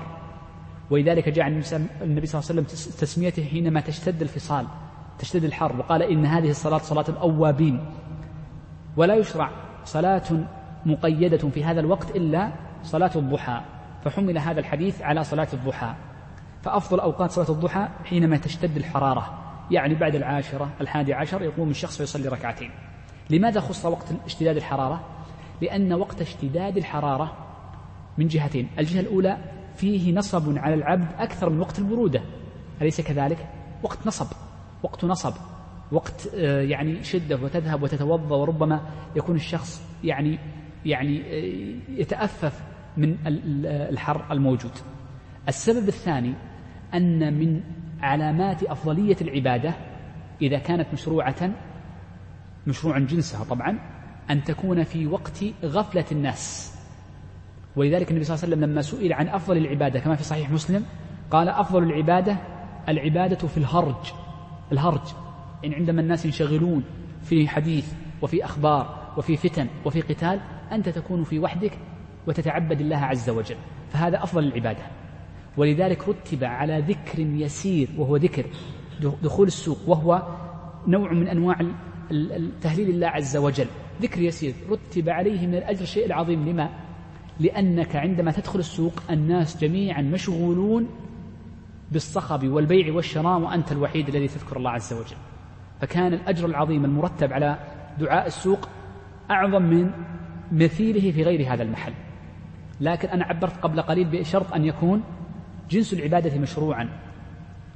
ولذلك جاء النبي صلى الله عليه وسلم تسميته حينما تشتد الفصال. تشتد الحر وقال إن هذه الصلاة صلاة الأوابين. ولا يشرع صلاة مقيدة في هذا الوقت إلا صلاة الضحى. فحمل هذا الحديث على صلاة الضحى. فأفضل أوقات صلاة الضحى حينما تشتد الحرارة. يعني بعد العاشرة الحادي عشر يقوم الشخص ويصلي ركعتين. لماذا خص وقت اشتداد الحرارة؟ لأن وقت اشتداد الحرارة من جهتين. الجهة الأولى فيه نصب على العبد أكثر من وقت البرودة. أليس كذلك؟ وقت نصب. وقت نصب وقت آه، يعني شدة وتذهب وتتوضأ وربما يكون الشخص يعني يعني آه، يتأفف من الحر الموجود. السبب الثاني أن من علامات أفضلية العبادة إذا كانت مشروعة مشروعا جنسها طبعا أن تكون في وقت غفلة الناس. ولذلك النبي صلى الله عليه وسلم لما سئل عن أفضل العبادة كما في صحيح مسلم قال أفضل العبادة العبادة في الهرج. الهرج يعني عندما الناس ينشغلون في حديث وفي أخبار وفي فتن وفي قتال أنت تكون في وحدك وتتعبد الله عز وجل. فهذا أفضل العبادة. ولذلك رتب على ذكر يسير وهو ذكر. دخول السوق وهو نوع من أنواع تهليل الله عز وجل. ذكر يسير رتب عليه من الأجر الشيء العظيم. لما؟ لأنك عندما تدخل السوق الناس جميعا مشغولون بالصخب والبيع والشراء وأنت الوحيد الذي تذكر الله عز وجل. فكان الأجر العظيم المرتب على دعاء السوق أعظم من مثيله في غير هذا المحل. لكن أنا عبرت قبل قليل بشرط أن يكون جنس العبادة مشروعا.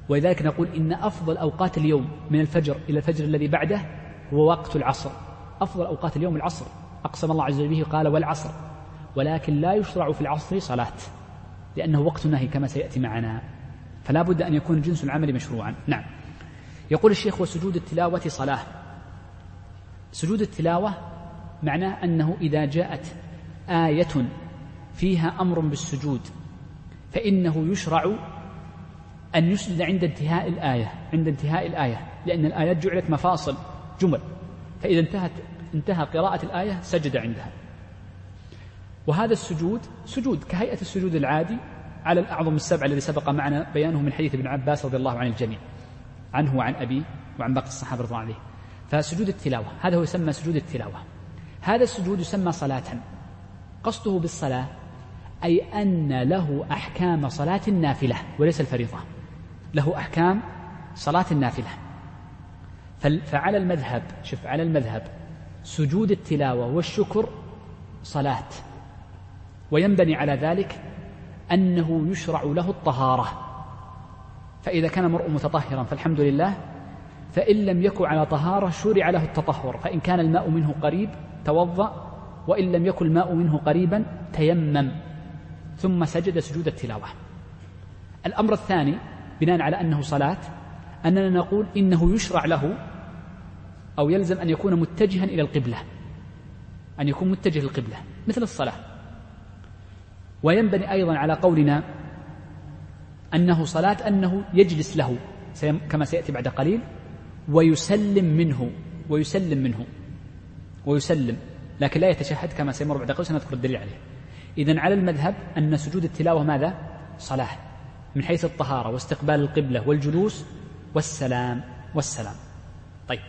ولذلك نقول إن أفضل أوقات اليوم من الفجر إلى الفجر الذي بعده هو وقت العصر. أفضل أوقات اليوم العصر. أقسم الله عز وجل به قال والعصر. ولكن لا يشرع في العصر صلاة لأنه وقت النهي كما سيأتي معنا. فلا بد أن يكون جنس العمل مشروعا. نعم. يقول الشيخ وسجود التلاوة صلاة. سجود التلاوة معناه أنه إذا جاءت آية فيها أمر بالسجود فإنه يشرع أن يسجد عند انتهاء الآية عند انتهاء الآية لأن الآيات جعلت مفاصل جمل. فإذا انتهت انتهى قراءة الآية سجد عندها. وهذا السجود سجود كهيئة السجود العادي على الأعظم السبع الذي سبق معنا بيانه من حديث ابن عباس رضي الله عن الجميع عنه وعن أبيه وعن باقي الصحابة رضي الله عليه. فسجود التلاوة هذا هو يسمى سجود التلاوة. هذا السجود يسمى صلاة. قصده بالصلاة أي أن له أحكام صلاة النافلة وليس الفريضة. له أحكام صلاة النافلة. فعلى المذهب شوف على المذهب سجود التلاوة والشكر صلاة. وينبني على ذلك أنه يشرع له الطهارة. فإذا كان المرء متطهرا فالحمد لله. فإن لم يكن على طهارة شرع له التطهر. فإن كان الماء منه قريب توضأ. وإن لم يكن الماء منه قريبا تيمم. ثم سجد سجود التلاوة. الأمر الثاني بناء على أنه صلاة أننا نقول إنه يشرع له أو يلزم أن يكون متجها إلى القبلة. أن يكون متجه للقبلة مثل الصلاة. وينبني أيضا على قولنا أنه صلاة أنه يجلس له كما سيأتي بعد قليل ويسلم منه ويسلم منه ويسلم لكن لا يتشهد كما سيمر بعد قليل سنذكر الدليل عليه. إذا على المذهب أن سجود التلاوة ماذا؟ صلاة من حيث الطهارة واستقبال القبلة والجلوس والسلام والسلام. طيب.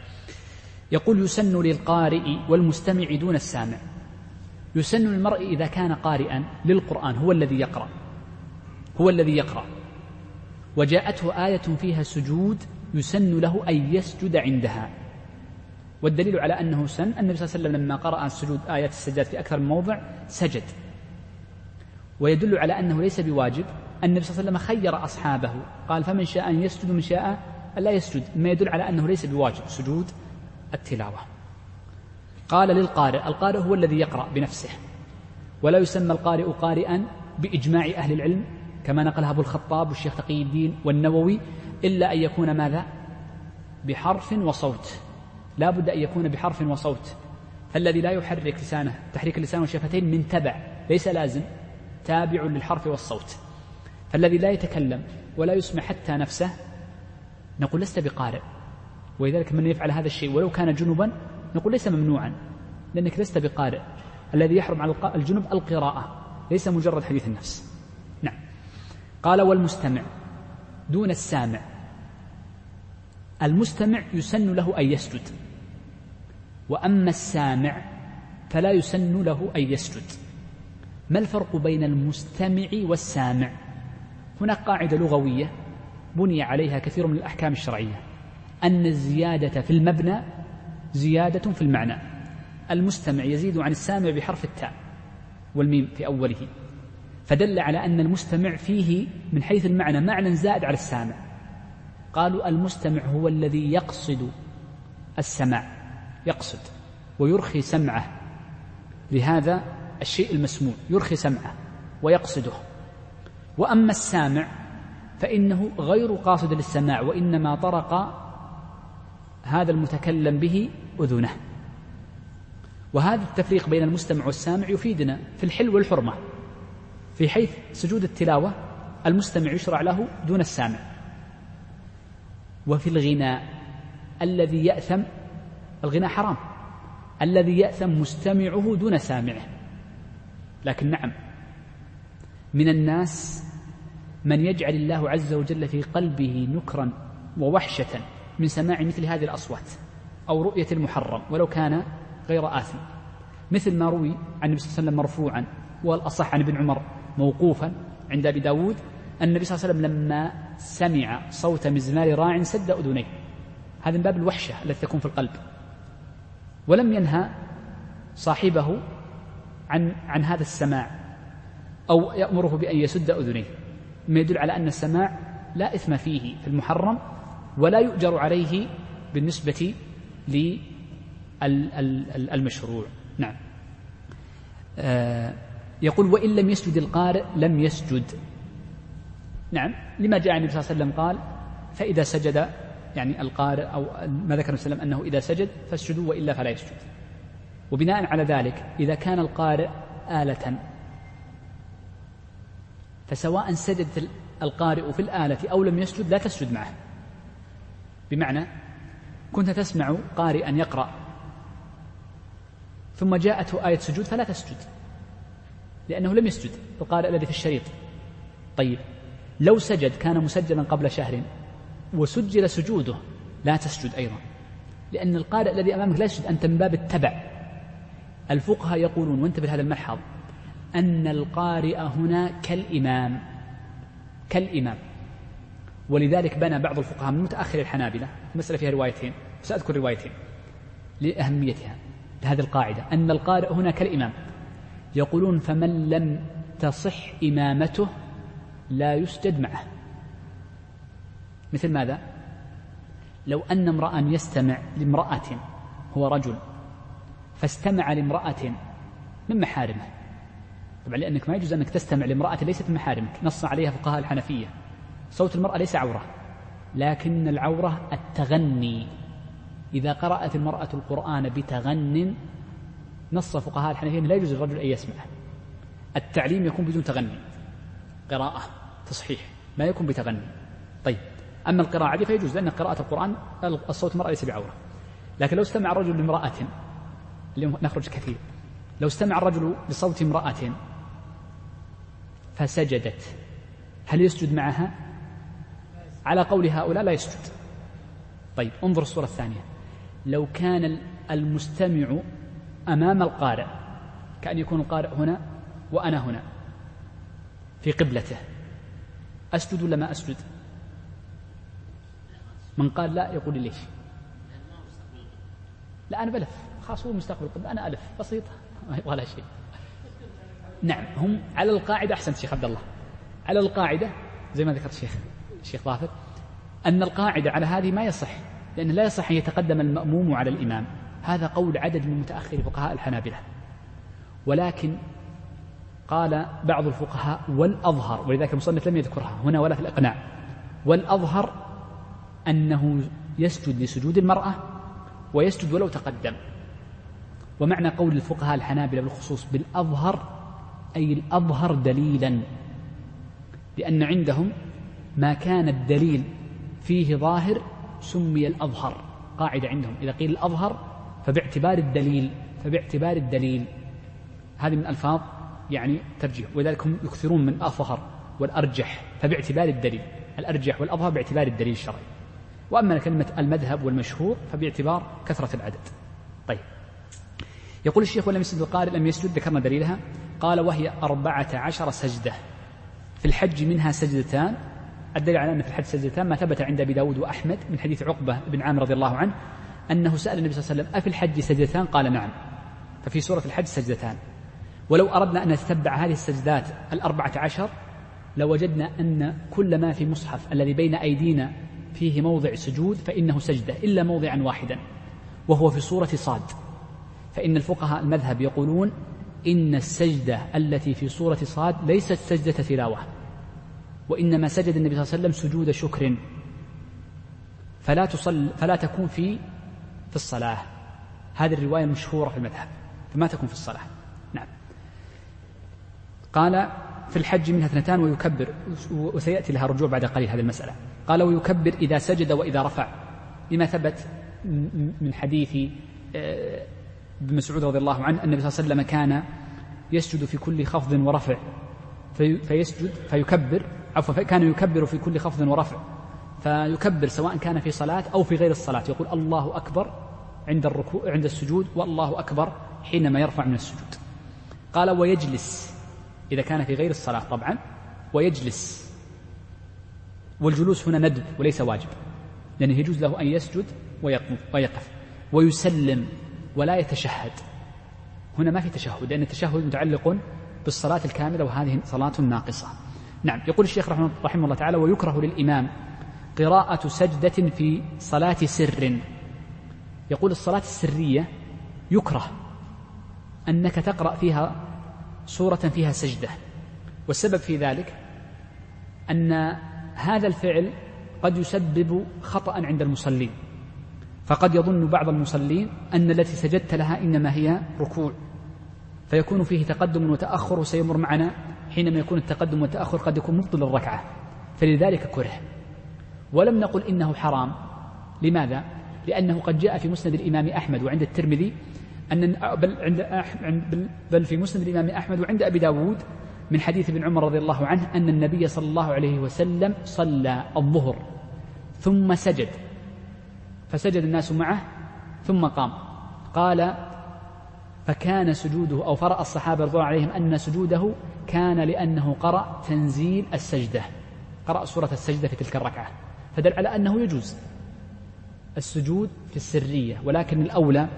يقول يسن للقارئ والمستمع دون السامع. يسن للمرء إذا كان قارئا للقرآن هو الذي يقرأ هو الذي يقرأ. وجاءته آية فيها سجود يسن له أن يسجد عندها. والدليل على أنه سن النبي صلى الله عليه وسلم لما قرأ السجود آيات السجاد في أكثر من موضع سجد. ويدل على أنه ليس بواجب النبي صلى الله عليه وسلم خير أصحابه. قال فمن شاء أن يسجد من شاء ألا يسجد. ما يدل على أنه ليس بواجب سجود التلاوة. قال للقارئ القارئ هو الذي يقرأ بنفسه. ولا يسمى القارئ قارئا بإجماع أهل العلم كما نقلها أبو الخطاب والشيخ تقي الدين والنووي إلا أن يكون ماذا؟ بحرف وصوت. لا بد أن يكون بحرف وصوت. فالذي لا يحرك لسانه تحريك اللسان والشفتين من تبع ليس لازم. تابع للحرف والصوت. فالذي لا يتكلم ولا يسمع حتى نفسه نقول لست بقارئ. ولذلك من يفعل هذا الشيء؟ ولو كان جنبا نقول ليس ممنوعا لأنك لست بقارئ. الذي يحرم على الجنب القراءة ليس مجرد حديث النفس. نعم. قال والمستمع دون السامع. المستمع يسن له أن يسجد. وأما السامع فلا يسن له أن يسجد. ما الفرق بين المستمع والسامع؟ هناك قاعدة لغوية بني عليها كثير من الأحكام الشرعية. أن الزيادة في المبنى زيادة في المعنى. المستمع يزيد عن السامع بحرف التاء والميم في أوله. فدل على أن المستمع فيه من حيث المعنى معنى زائد على السامع. قالوا المستمع هو الذي يقصد السماع يقصد ويرخي سمعه. لهذا الشيء المسموع يرخي سمعه ويقصده. وأما السامع فإنه غير قاصد للسماع وإنما طرق هذا المتكلم به أذنه. وهذا التفريق بين المستمع والسامع يفيدنا في الحل والحرمة في حيث سجود التلاوة المستمع يشرع له دون السامع. وفي الغناء الذي يأثم الغناء حرام. الذي يأثم مستمعه دون سامعه. لكن نعم من الناس من يجعل الله عز وجل في قلبه نكرا ووحشة. من سماع مثل هذه الأصوات أو رؤية المحرم ولو كان غير آثم. مثل ما روي عن النبي صلى الله عليه وسلم مرفوعا والأصح عن ابن عمر موقوفا عند أبي داود النبي صلى الله عليه وسلم لما سمع صوت مزمار راع سد أذنيه. هذا من باب الوحشة التي تكون في القلب. ولم ينهى صاحبه عن عن هذا السماع أو يأمره بأن يسد أذنيه. ما يدل على أن السماع لا إثم فيه في المحرم ولا يؤجر عليه بالنسبة للمشروع. نعم. آه يقول وإن لم يسجد القارئ لم يسجد. نعم. لما جاء النبي صلى الله عليه وسلم قال فإذا سجد يعني القارئ أو ما ذكر صلى الله عليه وسلم أنه إذا سجد فاسجدوا وإلا فلا يسجد. وبناء على ذلك إذا كان القارئ آلة فسواء سجد القارئ في الآلة أو لم يسجد لا تسجد معه. بمعنى كنت تسمع قارئا يقرأ. ثم جاءته آية سجود فلا تسجد لأنه لم يسجد القارئ الذي في الشريط. طيب لو سجد كان مسجلا قبل شهر وسجل سجوده لا تسجد أيضا لأن القارئ الذي أمامك لا يسجد أنت من باب التبع. الفقهاء يقولون وانتبه هذا الملحظ أن القارئ هنا كالإمام كالإمام. ولذلك بنى بعض الفقهاء من متأخر الحنابلة مسألة فيها روايتين سأذكر روايتين لأهميتها هذه القاعدة. أن القارئ هنا كالإمام يقولون فمن لم تصح إمامته لا يسجد معه. مثل ماذا؟ لو أن امرأ يستمع لامرأة هو رجل فاستمع لامرأة من محارمه. طبعا لأنك ما يجوز أنك تستمع لامرأة ليست من محارمك نص عليها فقهاء الحنفية. صوت المرأة ليس عورة لكن العورة التغني. إذا قرأت المرأة القرآن بتغن نص فقهاء الحنفية لا يجوز للرجل أن يسمع. التعليم يكون بدون تغني. قراءة تصحيح ما يكون بتغني. طيب أما القراءة عادية فيجوز لأن قراءة القرآن الصوت المرأة ليس بعورة. لكن لو استمع الرجل لامرأة اليوم نخرج كثير لو استمع الرجل لصوت امرأة فسجدت. هل يسجد معها؟ على قول هؤلاء لا يسجد. طيب انظر الصورة الثانية. لو كان المستمع أمام القارئ كأن يكون القارئ هنا وأنا هنا في قبلته أسجد ولا ما أسجد؟ من قال لا يقول لي ليش؟ لا أنا بلف. خاص هو مستقبل القبلة. أنا ألف. بسيطة. ما يبغى لها شيء. نعم هم على القاعدة. أحسنت شيخ عبد الله. على القاعدة زي ما ذكرت الشيخ الشيخ ظافر أن القاعدة على هذه ما يصح لأن لا يصح أن يتقدم المأموم على الإمام. هذا قول عدد من متأخر فقهاء الحنابلة. ولكن قال بعض الفقهاء والأظهر ولذلك المصنف لم يذكرها هنا ولا في الإقناع. والأظهر أنه يسجد لسجود المرأة ويسجد ولو تقدم. ومعنى قول الفقهاء الحنابلة بالخصوص بالأظهر أي الأظهر دليلا لأن عندهم ما كان الدليل فيه ظاهر سمي الأظهر قاعدة عندهم. إذا قيل الأظهر فباعتبار الدليل فباعتبار الدليل. هذه من ألفاظ يعني ترجيح ولذلك هم يكثرون من الأظهر والأرجح فباعتبار الدليل. الأرجح والأظهر باعتبار الدليل الشرعي. وأما كلمة المذهب والمشهور فباعتبار كثرة العدد. طيب. يقول الشيخ ولم يسجد القارئ لم يسجد ذكرنا دليلها. قال وهي أربعة عشر سجدة. في الحج منها سجدتان الدليل على أن في الحج سجدتان ما ثبت عند أبي داود وأحمد من حديث عقبة بن عامر رضي الله عنه أنه سأل النبي صلى الله عليه وسلم أفي الحج سجدتان؟ قال نعم. ففي سورة الحج سجدتان. ولو أردنا أن نتبع هذه السجدات الأربعة عشر لوجدنا أن كل ما في مصحف الذي بين أيدينا فيه موضع سجود فإنه سجدة إلا موضعا واحدا وهو في سورة صاد. فإن الفقهاء المذهب يقولون إن السجدة التي في سورة صاد ليست سجدة تلاوة. وإنما سجد النبي صلى الله عليه وسلم سجود شكر. فلا تصل فلا تكون في في الصلاة. هذه الرواية المشهورة في المذهب فما تكون في الصلاة. نعم. قال في الحج منها اثنتان ويكبر وسيأتي لها رجوع بعد قليل هذه المسألة. قال ويكبر إذا سجد وإذا رفع. لما ثبت من حديث آه، ابن مسعود رضي الله عنه النبي صلى الله عليه وسلم كان يسجد في كل خفض ورفع. في فيسجد فيكبر عفوا كان يكبر في كل خفض ورفع فيكبر سواء كان في صلاة أو في غير الصلاة. يقول الله أكبر عند الركوع عند السجود والله أكبر حينما يرفع من السجود. قال ويجلس إذا كان في غير الصلاة طبعا ويجلس. والجلوس هنا ندب وليس واجب لأنه يجوز له أن يسجد ويقف ويسلم ولا يتشهد. هنا ما في تشهد لأن التشهد متعلق بالصلاة الكاملة وهذه صلاة ناقصة. نعم. يقول الشيخ رحمه, رحمه الله تعالى ويكره للإمام قراءة سجدة في صلاة سر. يقول الصلاة السرية يكره أنك تقرأ فيها سورة فيها سجدة. والسبب في ذلك أن هذا الفعل قد يسبب خطأ عند المصلين. فقد يظن بعض المصلين أن التي سجدت لها إنما هي ركوع. فيكون فيه تقدم وتأخر وسيمر معنا حينما يكون التقدم والتأخر قد يكون مبطل الركعة فلذلك كره. ولم نقل إنه حرام. لماذا؟ لأنه قد جاء في مسند الإمام أحمد وعند الترمذي أن بل عند بل في مسند الإمام أحمد وعند أبي داود من حديث ابن عمر رضي الله عنه أن النبي صلى الله عليه وسلم صلى الظهر ثم سجد. فسجد الناس معه ثم قام. قال فكان سجوده أو فرأى الصحابة رضي الله عليهم أن سجوده كان لأنه قرأ تنزيل السجدة قرأ سورة السجدة في تلك الركعة فدل على أنه يجوز السجود في السرية ولكن الأولى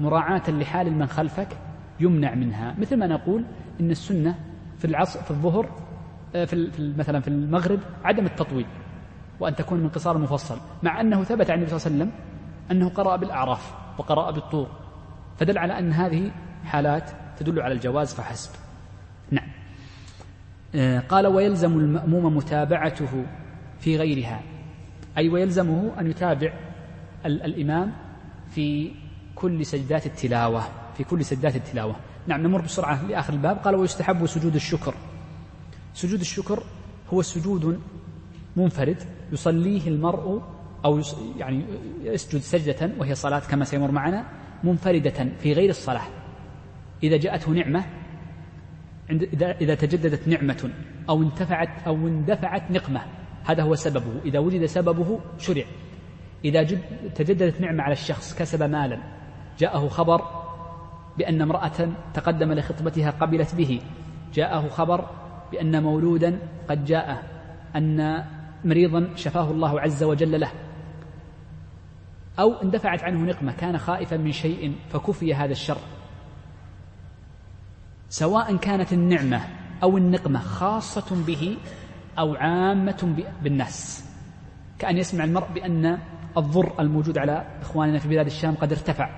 مراعاة لحال من خلفك يمنع منها. مثل ما نقول إن السنة في العصر في الظهر آه، في مثلا في المغرب عدم التطويل وأن تكون من قصار مفصل مع أنه ثبت عن النبي صلى الله عليه وسلم أنه قرأ بالأعراف وقرأ بالطور فدل على أن هذه حالات تدل على الجواز فحسب. نعم. قال ويلزم المأموم متابعته في غيرها. أي ويلزمه أن يتابع الإمام في كل سجدات التلاوة في كل سجدات التلاوة. نعم نمر بسرعة لآخر الباب. قال ويستحب سجود الشكر. سجود الشكر هو سجود منفرد يصليه المرء أو يعني يسجد سجدة وهي صلاة كما سيمر معنا منفردة في غير الصلاة. إذا جاءته نعمة إذا إذا تجددت نعمة أو انتفعت أو اندفعت نقمة. هذا هو سببه. إذا وجد سببه شرع. إذا جد تجددت نعمة على الشخص كسب مالا. جاءه خبر بأن امرأة تقدم لخطبتها قبلت به. جاءه خبر بأن مولودا قد جاء أن مريضا شفاه الله عز وجل له. أو اندفعت عنه نقمة كان خائفا من شيء فكفي هذا الشر. سواء كانت النعمة أو النقمة خاصة به أو عامة بالناس كأن يسمع المرء بأن الضر الموجود على إخواننا في بلاد الشام قد ارتفع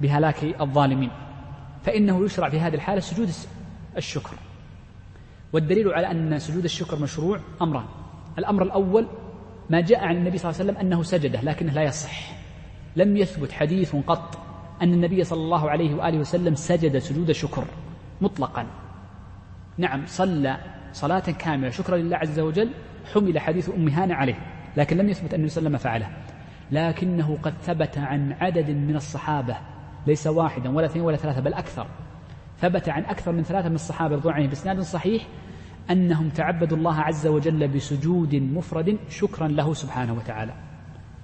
بهلاك الظالمين. فإنه يشرع في هذه الحالة سجود الشكر. والدليل على أن سجود الشكر مشروع أمران. الأمر الأول ما جاء عن النبي صلى الله عليه وسلم أنه سجده لكنه لا يصح. لم يثبت حديث قط أن النبي صلى الله عليه وآله وسلم سجد سجود شكر. مطلقا. نعم صلى صلاة كاملة شكرا لله عز وجل حمل حديث أم هانة عليه لكن لم يثبت أن النبي صلى الله عليه وسلم فعله. لكنه قد ثبت عن عدد من الصحابة ليس واحدا ولا اثنين ولا ثلاثة بل أكثر. ثبت عن أكثر من ثلاثة من الصحابة رضوان عليهم. بإسناد صحيح أنهم تعبدوا الله عز وجل بسجود مفرد شكرا له سبحانه وتعالى.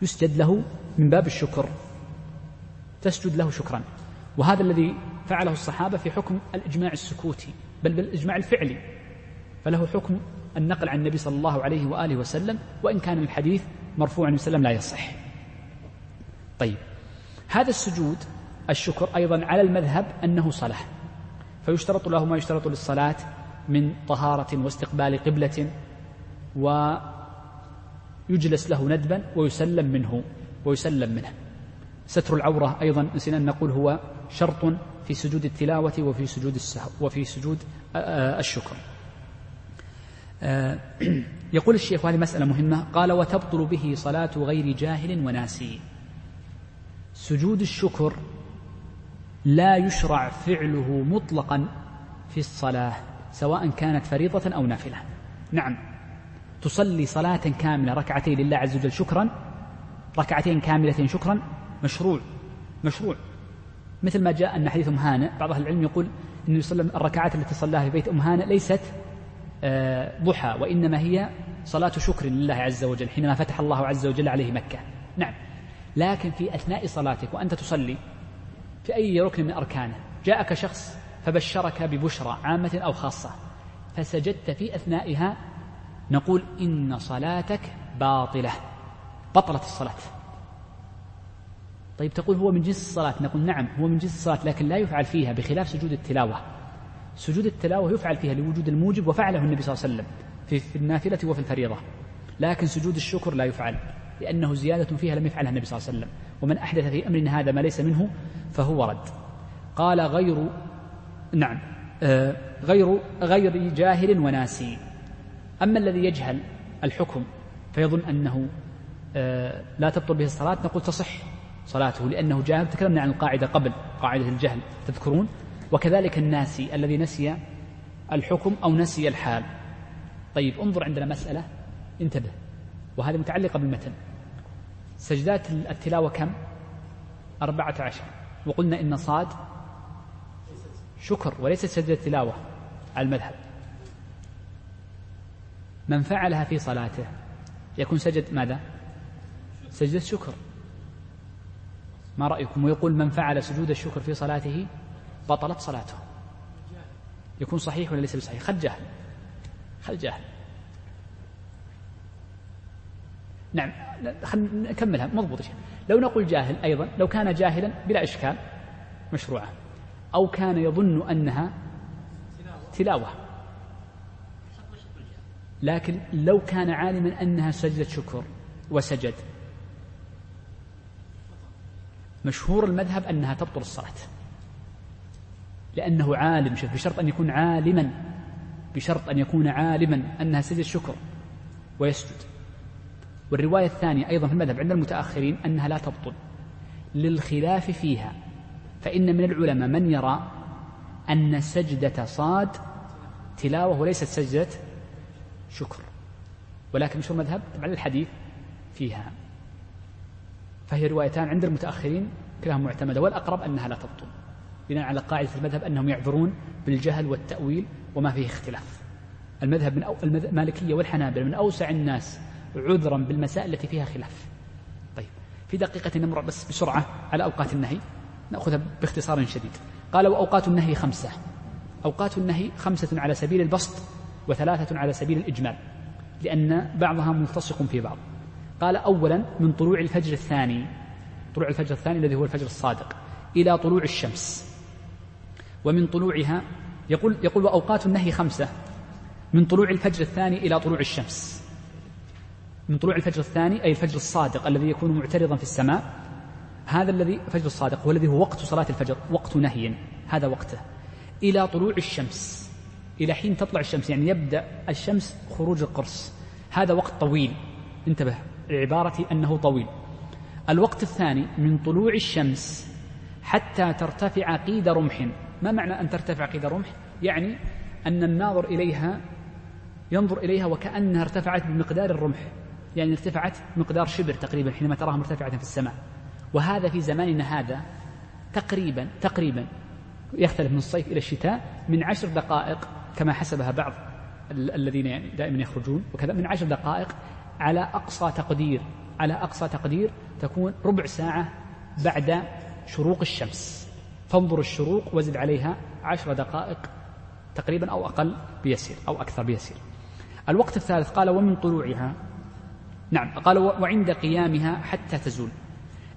يسجد له من باب الشكر. تسجد له شكرا. وهذا الذي فعله الصحابة في حكم الإجماع السكوتي بل بالإجماع الفعلي. فله حكم النقل عن النبي صلى الله عليه وآله وسلم وإن كان الحديث مرفوع عن وسلم لا يصح. طيب هذا السجود الشكر أيضا على المذهب أنه صلاة. فيشترط له ما يشترط للصلاة من طهارة واستقبال قبلة ويجلس له ندبا ويسلم منه ويسلم منه. ستر العورة أيضا نسينا أن نقول هو شرط في سجود التلاوة وفي سجود السهو وفي سجود الشكر. يقول الشيخ وهذه مسألة مهمة. قال وتبطل به صلاة غير جاهل وناسي. سجود الشكر لا يشرع فعله مطلقا في الصلاة سواء كانت فريضة أو نافلة. نعم. تصلي صلاة كاملة ركعتين لله عز وجل شكرا ركعتين كاملتين شكرا مشروع مشروع. مثل ما جاء أن حديث أم هانئ بعض أهل العلم يقول أن وسلم الركعات التي صلاها في بيت أم هانئ ليست آه، ضحى وإنما هي صلاة شكر لله عز وجل حينما فتح الله عز وجل عليه مكة. نعم. لكن في أثناء صلاتك وأنت تصلي في أي ركن من أركانه جاءك شخص فبشرك ببشرى عامة أو خاصة فسجدت في أثنائها نقول إن صلاتك باطلة بطلت الصلاة. طيب تقول هو من جنس الصلاة. نقول نعم هو من جنس الصلاة لكن لا يفعل فيها بخلاف سجود التلاوة. سجود التلاوة يفعل فيها لوجود الموجب وفعله النبي صلى الله عليه وسلم في النافلة وفي الفريضة. لكن سجود الشكر لا يفعل لأنه زيادة فيها لم يفعلها النبي صلى الله عليه وسلم. ومن أحدث في أمرنا هذا ما ليس منه فهو رد. قال غير نعم آه غير غير جاهل وناسي. أما الذي يجهل الحكم فيظن أنه آه لا تبطل به الصلاة نقول تصح. صلاته لأنه جاهل تكلمنا عن القاعدة قبل قاعدة الجهل تذكرون؟ وكذلك الناسي الذي نسي الحكم أو نسي الحال. طيب انظر عندنا مسألة. انتبه. وهذه متعلقة بالمتن. سجدات التلاوة كم؟ أربعة عشر. وقلنا إن صاد شكر وليست سجدة تلاوة على المذهب. من فعلها في صلاته يكون سجد ماذا؟ سجدة شكر. ما رأيكم؟ ويقول من فعل سجود الشكر في صلاته بطلت صلاته. يكون صحيح ولا ليس بصحيح؟ خل جهل. خل جهل. نعم خلينا نكملها. مضبوط لو نقول جاهل أيضا لو كان جاهلا بلا إشكال مشروعة. أو كان يظن أنها تلاوة. لكن لو كان عالما أنها سجدة شكر وسجد مشهور المذهب أنها تبطل الصلاة لأنه عالم بشرط أن يكون عالما بشرط أن يكون عالما أنها سجدة شكر ويسجد. والرواية الثانية أيضا في المذهب عند المتأخرين أنها لا تبطل للخلاف فيها فإن من العلماء من يرى أن سجدة صاد تلاوة وليست سجدة شكر. ولكن مشهور المذهب طبعا الحديث فيها. فهي روايتان عند المتأخرين كلاهما معتمدة والأقرب أنها لا تبطل. بناء على قاعدة المذهب أنهم يعذرون بالجهل والتأويل وما فيه اختلاف. المذهب من أو المالكية والحنابلة من أوسع الناس عذرا بالمسائل التي فيها خلاف. طيب في دقيقة نمر بس بسرعة على أوقات النهي. نأخذها باختصار شديد. قال وأوقات النهي خمسة. أوقات النهي خمسة على سبيل البسط وثلاثة على سبيل الإجمال لأن بعضها ملتصق في بعض. قال أولا من طلوع الفجر الثاني طلوع الفجر الثاني الذي هو الفجر الصادق إلى طلوع الشمس. ومن طلوعها يقول يقول وأوقات النهي خمسة من طلوع الفجر الثاني إلى طلوع الشمس. من طلوع الفجر الثاني أي الفجر الصادق الذي يكون معترضا في السماء هذا الذي الفجر الصادق هو الذي هو وقت صلاة الفجر وقت نهي هذا وقته. إلى طلوع الشمس إلى حين تطلع الشمس يعني يبدأ الشمس خروج القرص هذا وقت طويل. انتبه. العبارة أنه طويل. الوقت الثاني من طلوع الشمس حتى ترتفع قيد رمح. ما معنى أن ترتفع قيد رمح؟ يعني أن الناظر إليها ينظر إليها وكأنها ارتفعت بمقدار الرمح. يعني ارتفعت مقدار شبر تقريبا حينما تراها مرتفعة في السماء. وهذا في زماننا هذا تقريبا تقريبا يختلف من الصيف إلى الشتاء من عشر دقائق كما حسبها بعض الذين يعني دائما يخرجون وكذا من عشر دقائق على أقصى تقدير على أقصى تقدير تكون ربع ساعة بعد شروق الشمس. فانظر الشروق وزد عليها عشر دقائق تقريبا أو أقل بيسير أو أكثر بيسير. الوقت الثالث قال ومن طلوعها. نعم قال وعند قيامها حتى تزول.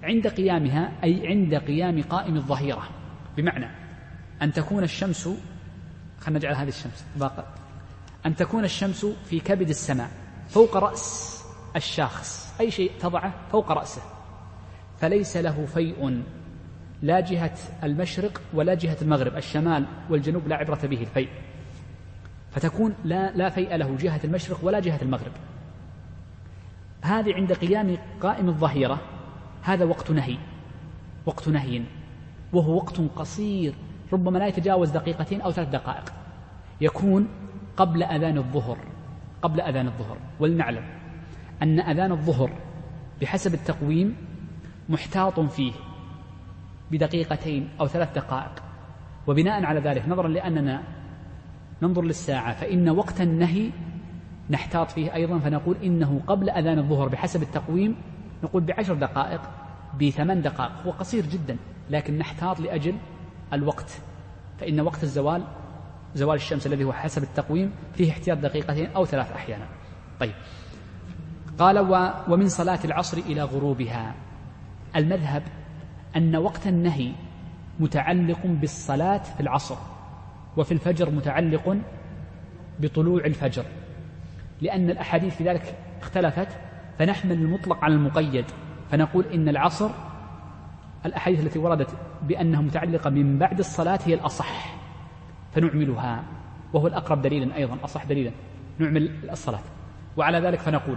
عند قيامها أي عند قيام قائم الظهيرة. بمعنى أن تكون الشمس خلينا نجعل هذه الشمس باقة أن تكون الشمس في كبد السماء فوق رأس الشاخص أي شيء تضعه فوق رأسه. فليس له فيء لا جهة المشرق ولا جهة المغرب الشمال والجنوب لا عبرة به الفيء. فتكون لا لا فيء له جهة المشرق ولا جهة المغرب. هذه عند قيام قائم الظهيرة هذا وقت نهي وقت نهي وهو وقت قصير ربما لا يتجاوز دقيقتين أو ثلاث دقائق. يكون قبل أذان الظهر قبل أذان الظهر ولنعلم. أن أذان الظهر بحسب التقويم محتاط فيه بدقيقتين أو ثلاث دقائق. وبناء على ذلك نظرا لأننا ننظر للساعة فإن وقت النهي نحتاط فيه أيضا فنقول إنه قبل أذان الظهر بحسب التقويم نقول بعشر دقائق بثمان دقائق. هو قصير جدا لكن نحتاط لأجل الوقت. فإن وقت الزوال زوال الشمس الذي هو حسب التقويم فيه احتياط دقيقتين أو ثلاث أحيانا. طيب. قال ومن صلاة العصر إلى غروبها. المذهب أن وقت النهي متعلق بالصلاة في العصر وفي الفجر متعلق بطلوع الفجر. لأن الأحاديث في ذلك اختلفت فنحمل المطلق على المقيد فنقول إن العصر الأحاديث التي وردت بأنها متعلقة من بعد الصلاة هي الأصح فنعملها وهو الأقرب دليلا أيضا أصح دليلا نعمل الصلاة. وعلى ذلك فنقول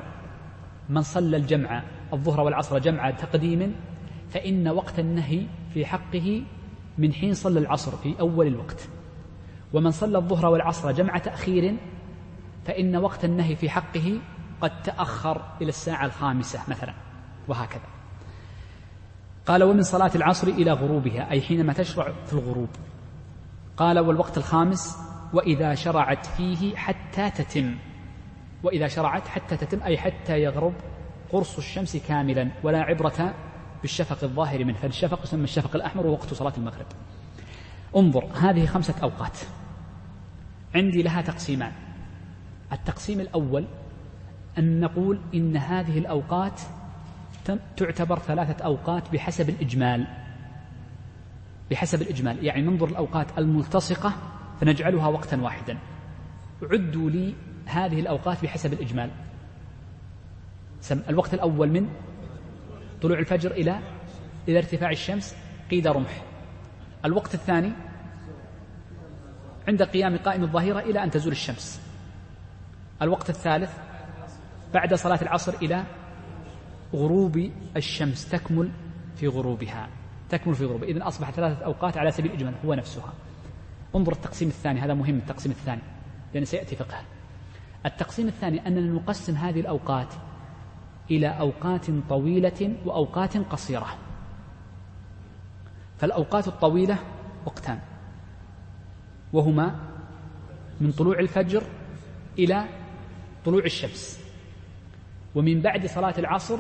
من صلى الجمع الظهر والعصر جمع تقديم فإن وقت النهي في حقه من حين صلى العصر في أول الوقت. ومن صلى الظهر والعصر جمع تأخير فإن وقت النهي في حقه قد تأخر إلى الساعة الخامسة مثلا وهكذا. قال ومن صلاة العصر إلى غروبها أي حينما تشرع في الغروب. قال والوقت الخامس وإذا شرعت فيه حتى تتم. وإذا شرعت حتى تتم أي حتى يغرب قرص الشمس كاملا ولا عبرة بالشفق الظاهر منه. فالشفق يسمى الشفق الأحمر ووقت صلاة المغرب. انظر هذه خمسة أوقات. عندي لها تقسيمان. التقسيم الأول أن نقول إن هذه الأوقات تعتبر ثلاثة أوقات بحسب الإجمال. بحسب الإجمال. يعني ننظر الأوقات الملتصقة فنجعلها وقتا واحدا. عدوا لي هذه الأوقات بحسب الإجمال. الوقت الأول من طلوع الفجر إلى إلى ارتفاع الشمس قيد رمح. الوقت الثاني عند قيام قائم الظهيرة إلى أن تزول الشمس. الوقت الثالث بعد صلاة العصر إلى غروب الشمس تكمل في غروبها. تكمل في غروبها. إذن أصبح ثلاثة أوقات على سبيل الإجمال هو نفسها. انظر التقسيم الثاني هذا مهم التقسيم الثاني لأن سيأتي فقه. التقسيم الثاني أننا نقسم هذه الأوقات إلى أوقات طويلة وأوقات قصيرة. فالأوقات الطويلة وقتان. وهما من طلوع الفجر إلى طلوع الشمس. ومن بعد صلاة العصر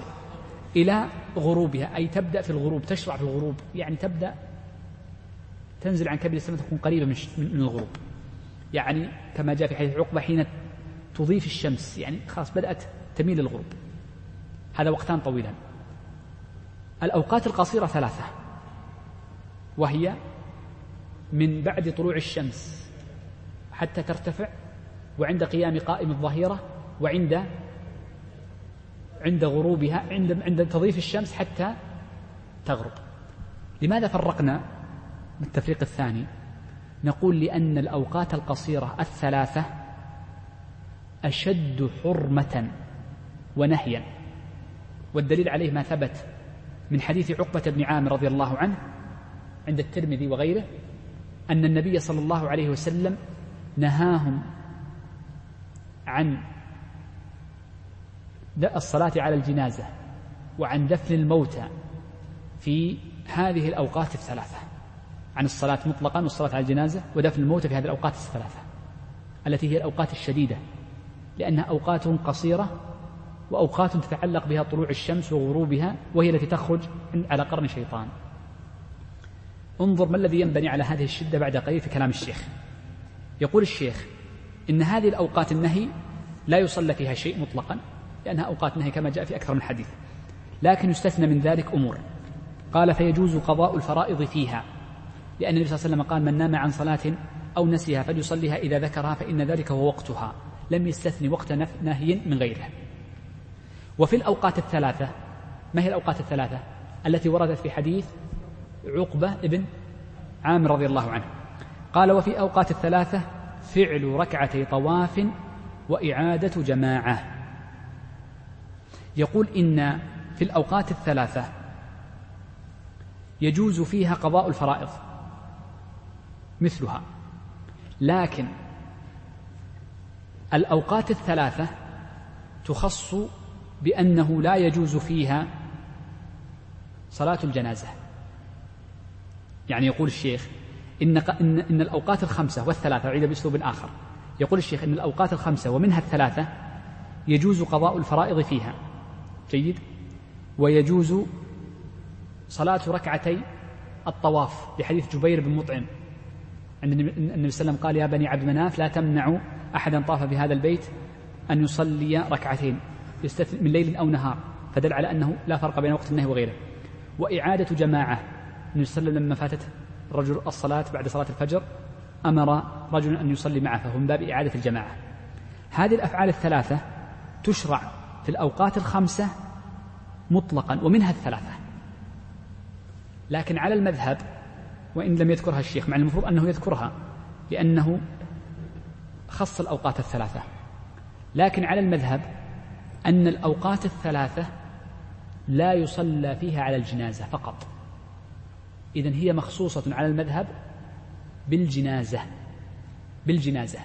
إلى غروبها. أي تبدأ في الغروب تشرع في الغروب. يعني تبدأ تنزل عن كبد السماء تكون قريبة من الغروب. يعني كما جاء في حديث عقبة حين تضيف الشمس يعني خلاص بدأت تميل للغروب. هذا وقتان طويلان. الأوقات القصيرة ثلاثة. وهي من بعد طلوع الشمس حتى ترتفع وعند قيام قائم الظهيرة وعند عند غروبها عند عند تضيف الشمس حتى تغرب. لماذا فرقنا بالتفريق الثاني؟ نقول لأن الأوقات القصيرة الثلاثة أشد حرمة ونهيا. والدليل عليه ما ثبت من حديث عقبة بن عامر رضي الله عنه عند الترمذي وغيره أن النبي صلى الله عليه وسلم نهاهم عن الصلاة على الجنازة وعن دفن الموتى في هذه الأوقات الثلاثة عن الصلاة مطلقا والصلاة على الجنازة ودفن الموتى في هذه الأوقات الثلاثة التي هي الأوقات الشديدة. لأنها أوقات قصيرة وأوقات تتعلق بها طلوع الشمس وغروبها وهي التي تخرج على قرن شيطان. انظر ما الذي ينبني على هذه الشدة بعد قليل في كلام الشيخ. يقول الشيخ إن هذه الأوقات النهي لا يصلى فيها شيء مطلقا لأنها أوقات نهي كما جاء في أكثر من حديث. لكن يستثنى من ذلك أمور. قال فيجوز قضاء الفرائض فيها لأن النبي صلى الله عليه وسلم قال من نام عن صلاة أو نسيها فليصليها إذا ذكرها فإن ذلك هو وقتها. لم يستثني وقت نهي من غيره. وفي الأوقات الثلاثة ما هي الأوقات الثلاثة؟ التي وردت في حديث عقبة ابن عامر رضي الله عنه. قال وفي أوقات الثلاثة فعل ركعتي طواف وإعادة جماعة. يقول إن في الأوقات الثلاثة يجوز فيها قضاء الفرائض مثلها. لكن الأوقات الثلاثة تخص بأنه لا يجوز فيها صلاة الجنازة. يعني يقول الشيخ إن, إن, إن الأوقات الخمسة والثلاثة أعيد بأسلوب آخر يقول الشيخ إن الأوقات الخمسة ومنها الثلاثة يجوز قضاء الفرائض فيها. جيد؟ ويجوز صلاة ركعتي الطواف بحديث جبير بن مطعم. النبي صلى الله عليه وسلم قال يا بني عبد مناف لا تمنعوا أحدا طاف بهذا البيت أن يصلي ركعتين من ليل أو نهار فدل على أنه لا فرق بين وقت النهي وغيره. وإعادة جماعة النبي صلى الله عليه وسلم لما فاتت الرجل الصلاة بعد صلاة الفجر أمر رجلا أن يصلي معه فهو من باب إعادة الجماعة. هذه الأفعال الثلاثة تشرع في الأوقات الخمسة مطلقا ومنها الثلاثة. لكن على المذهب وإن لم يذكرها الشيخ مع المفروض أنه يذكرها لأنه خص الأوقات الثلاثة. لكن على المذهب أن الأوقات الثلاثة لا يصلى فيها على الجنازة فقط. إذن هي مخصوصة على المذهب بالجنازة بالجنازة.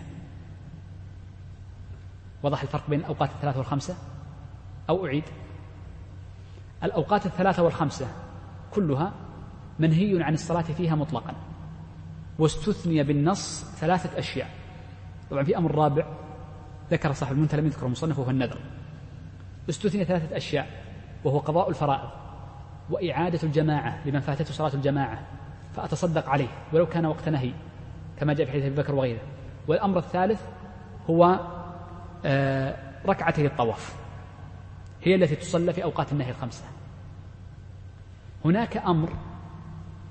وضح الفرق بين الأوقات الثلاثة والخمسة؟ أو أعيد. الأوقات الثلاثة والخمسة كلها منهي عن الصلاة فيها مطلقا. واستثني بالنص ثلاثة أشياء. طبعا في أمر رابع ذكر صاحب المنتهى لم يذكر المصنف وهو النذر. استثني ثلاثة أشياء وهو قضاء الفرائض وإعادة الجماعة لمن فاتته صلاة الجماعة فأتصدق عليه ولو كان وقت نهي كما جاء في حديث أبي بكر وغيره. والأمر الثالث هو آه، ركعتي الطواف هي التي تصلى في أوقات النهي الخمسة. هناك أمر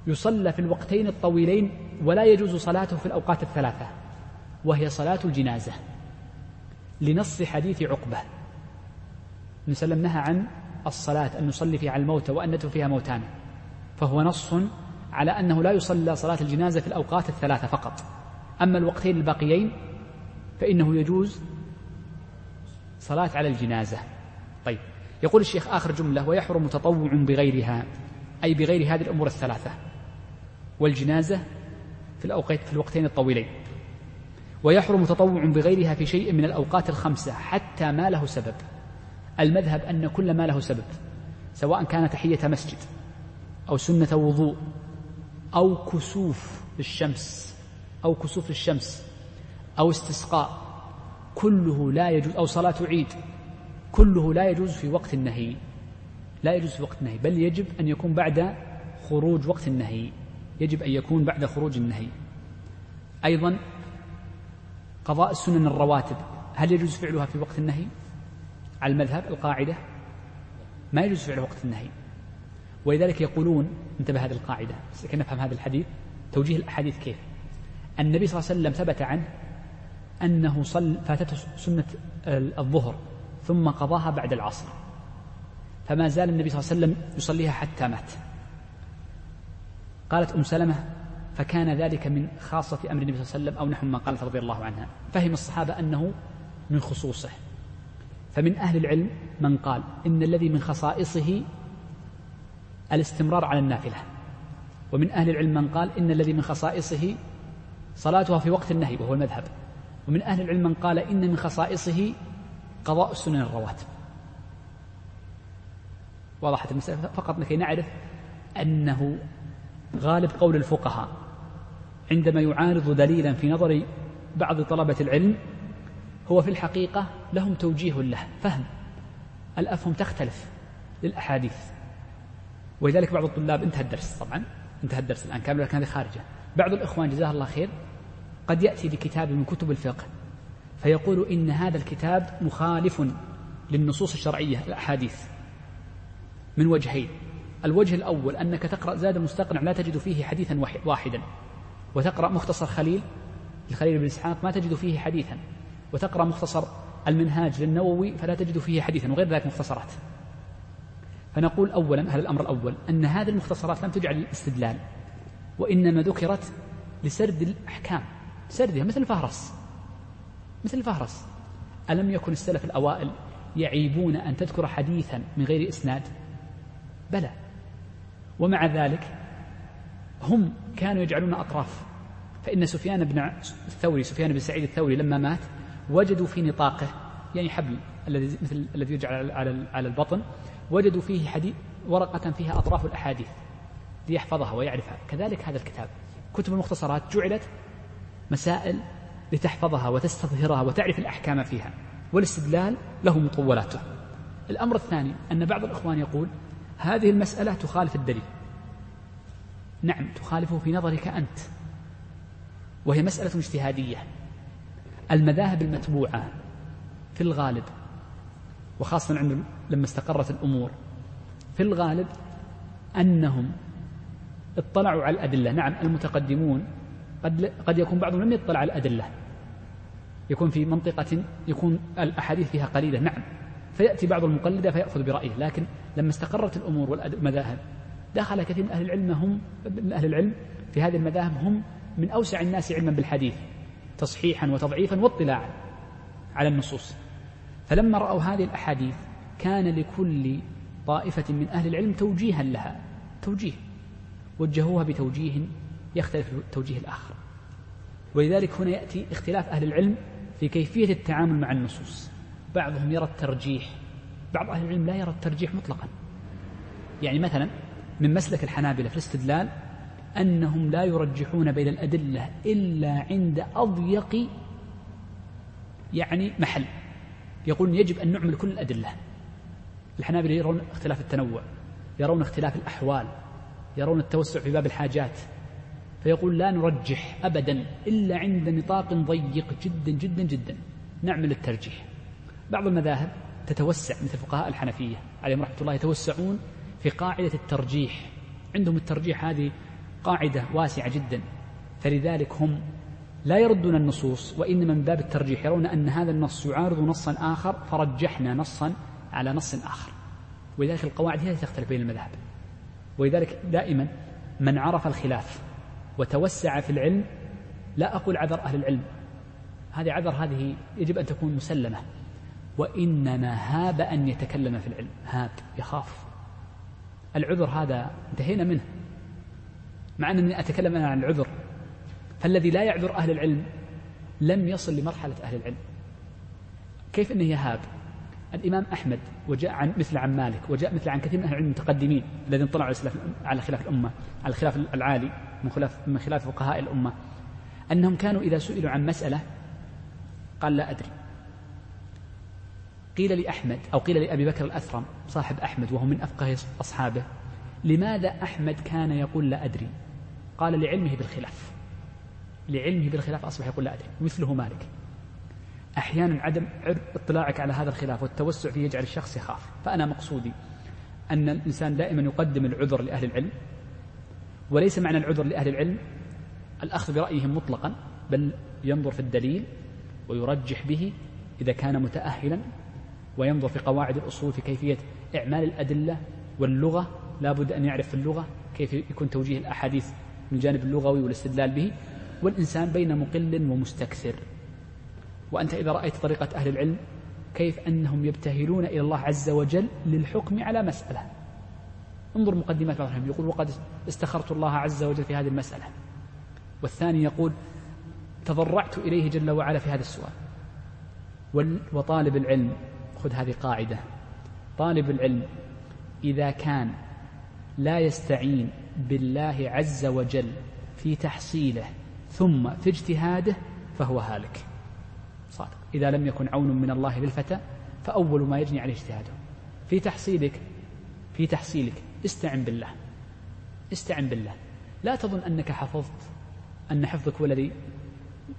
يصلى في الوقتين الطويلين ولا يجوز صلاته في الأوقات الثلاثة وهي صلاة الجنازة لنص حديث عقبة. نسلم نهى عن الصلاة أن نصلي فيها على الموتى وأن فيها موتان فهو نص على أنه لا يصلى صلاة الجنازة في الأوقات الثلاثة فقط. أما الوقتين الباقيين فإنه يجوز صلاة على الجنازة. طيب يقول الشيخ آخر جملة ويحرم تطوع بغيرها أي بغير هذه الأمور الثلاثة. والجنازة في الأوقات في الوقتين الطويلين. ويحرم تطوع بغيرها في شيء من الأوقات الخمسة حتى ما له سبب. المذهب أن كل ما له سبب سواء كان تحية مسجد أو سنة وضوء أو كسوف الشمس أو كسوف الشمس أو استسقاء كله لا يجوز أو صلاة عيد كله لا يجوز في وقت النهي. لا يجوز في وقت النهي بل يجب أن يكون بعد خروج وقت النهي. يجب أن يكون بعد خروج النهي. أيضا قضاء السنن الرواتب هل يجوز فعلها في وقت النهي؟ على المذهب القاعدة ما يجوز فعل وقت النهي. ولذلك يقولون انتبه هذه القاعدة لكي نفهم هذا الحديث؟ توجيه الأحاديث كيف؟ النبي صلى الله عليه وسلم ثبت عنه أنه صل فاتته سنة الظهر ثم قضاها بعد العصر. فما زال النبي صلى الله عليه وسلم يصليها حتى مات. قالت أم سلمة فكان ذلك من خاصة أمر النبي صلى الله عليه وسلم أو نحو ما قالت رضي الله عنها. فهم الصحابة أنه من خصوصه. فمن أهل العلم من قال إن الذي من خصائصه الاستمرار على النافلة. ومن أهل العلم من قال إن الذي من خصائصه صلاتها في وقت النهي وهو المذهب. ومن أهل العلم من قال إن من خصائصه قضاء السنن الرواتب. وضحت المسألة؟ فقط لكي نعرف أنه غالب قول الفقهاء عندما يعارض دليلا في نظر بعض طلبة العلم هو في الحقيقة لهم توجيه له فهم الأفهم تختلف للأحاديث. ولذلك بعض الطلاب انتهى الدرس طبعا انتهى الدرس الآن كامل لكن هذه خارجة. بعض الإخوان جزاه الله خير قد يأتي بكتاب من كتب الفقه فيقول إن هذا الكتاب مخالف للنصوص الشرعية الأحاديث من وجهين. الوجه الأول أنك تقرأ زاد مستقنع لا تجد فيه حديثا واحدا. وتقرأ مختصر خليل لخليل بن إسحاق ما تجد فيه حديثا. وتقرأ مختصر المنهاج للنووي فلا تجد فيه حديثا وغير ذلك مختصرات. فنقول أولا هذا الأمر الأول أن هذه المختصرات لم تجعل للاستدلال وإنما ذكرت لسرد الأحكام. سردها مثل الفهرس. مثل الفهرس. ألم يكن السلف الأوائل يعيبون أن تذكر حديثا من غير إسناد؟ بلى. ومع ذلك هم كانوا يجعلون أطراف. فإن سفيان بن الثوري سفيان بن سعيد الثوري لما مات وجدوا في نطاقه يعني حبل الذي مثل الذي يجعل على على البطن وجدوا فيه حديث ورقة فيها أطراف الأحاديث ليحفظها ويعرفها. كذلك هذا الكتاب. كتب المختصرات جعلت مسائل لتحفظها وتستظهرها وتعرف الأحكام فيها والاستدلال له مطولاته. الأمر الثاني أن بعض الإخوان يقول هذه المسألة تخالف الدليل. نعم تخالفه في نظرك أنت. وهي مسألة اجتهادية. المذاهب المتبوعة في الغالب وخاصة عند لما استقرت الأمور في الغالب أنهم اطلعوا على الأدلة. نعم المتقدمون قد قد يكون بعضهم لم يطلع على الأدلة. يكون في منطقة يكون الأحاديث فيها قليلة. نعم. فيأتي بعض المقلدة فيأخذ برأيه لكن لما استقرت الأمور والمذاهب دخل كثير من أهل العلم هم من أهل العلم في هذه المذاهب هم من أوسع الناس علما بالحديث تصحيحا وتضعيفا واطلاعا على النصوص. فلما رأوا هذه الأحاديث كان لكل طائفة من أهل العلم توجيها لها توجيه وجهوها بتوجيه يختلف التوجيه الآخر. ولذلك هنا يأتي اختلاف أهل العلم في كيفية التعامل مع النصوص. بعضهم يرى الترجيح. بعض أهل العلم لا يرى الترجيح مطلقا. يعني مثلا من مسلك الحنابلة في الاستدلال أنهم لا يرجحون بين الأدلة إلا عند أضيق يعني محل. يقولون يجب أن نعمل كل الأدلة. الحنابلة يرون اختلاف التنوع يرون اختلاف الأحوال يرون التوسع في باب الحاجات. فيقول لا نرجح أبدا إلا عند نطاق ضيق جدا جدا جدا. نعمل الترجيح. بعض المذاهب تتوسع مثل فقهاء الحنفية. عليهم رحمة الله يتوسعون في قاعدة الترجيح. عندهم الترجيح هذه قاعدة واسعة جدا. فلذلك هم لا يردون النصوص وإنما من باب الترجيح يرون أن هذا النص يعارض نصا آخر فرجحنا نصا على نص آخر. ولذلك القواعد هي تختلف بين المذاهب. ولذلك دائما من عرف الخلاف وتوسع في العلم لا أقول عذر أهل العلم. هذه عذر هذه يجب أن تكون مسلمة. وإنما هاب أن يتكلم في العلم. هاب يخاف. العذر هذا انتهينا منه. مع أنني أتكلم أنا عن العذر فالذي لا يعذر أهل العلم لم يصل لمرحلة أهل العلم. كيف أنه يهاب الإمام أحمد وجاء عن مثل عن مالك وجاء مثل عن كثير من أهل العلم المتقدمين الذين طلعوا على خلاف الأمة على الخلاف العالي من خلاف من خلاف فقهاء الأمة. أنهم كانوا إذا سئلوا عن مسألة قال لا أدري. قيل لأحمد أو قيل لأبي بكر الأثرم صاحب أحمد وهو من أفقه أصحابه لماذا أحمد كان يقول لا أدري؟ قال لعلمه بالخلاف. لعلمه بالخلاف أصبح يقول لا أدري مثله مالك. أحيانا عدم اطلاعك على هذا الخلاف والتوسع فيه يجعل الشخص يخاف. فأنا مقصودي أن الإنسان دائما يقدم العذر لأهل العلم وليس معنى العذر لأهل العلم الأخذ برأيهم مطلقا بل ينظر في الدليل ويرجح به إذا كان متأهلا وينظر في قواعد الأصول في كيفية إعمال الأدلة واللغة. لا بد أن يعرف اللغة كيف يكون توجيه الأحاديث من الجانب اللغوي والاستدلال به. والإنسان بين مقل ومستكثر. وأنت إذا رأيت طريقة أهل العلم كيف أنهم يبتهلون إلى الله عز وجل للحكم على مسألة. انظر مقدمات بعضهم يقول وقد استخرت الله عز وجل في هذه المسألة. والثاني يقول تضرعت إليه جل وعلا في هذا السؤال. وطالب العلم خذ هذه قاعدة. طالب العلم إذا كان لا يستعين بالله عز وجل في تحصيله ثم في اجتهاده فهو هالك. صادق. إذا لم يكن عون من الله للفتى فأول ما يجني عليه اجتهاده. في تحصيلك في تحصيلك استعن بالله. استعن بالله. لا تظن أنك حفظت أن حفظك هو الذي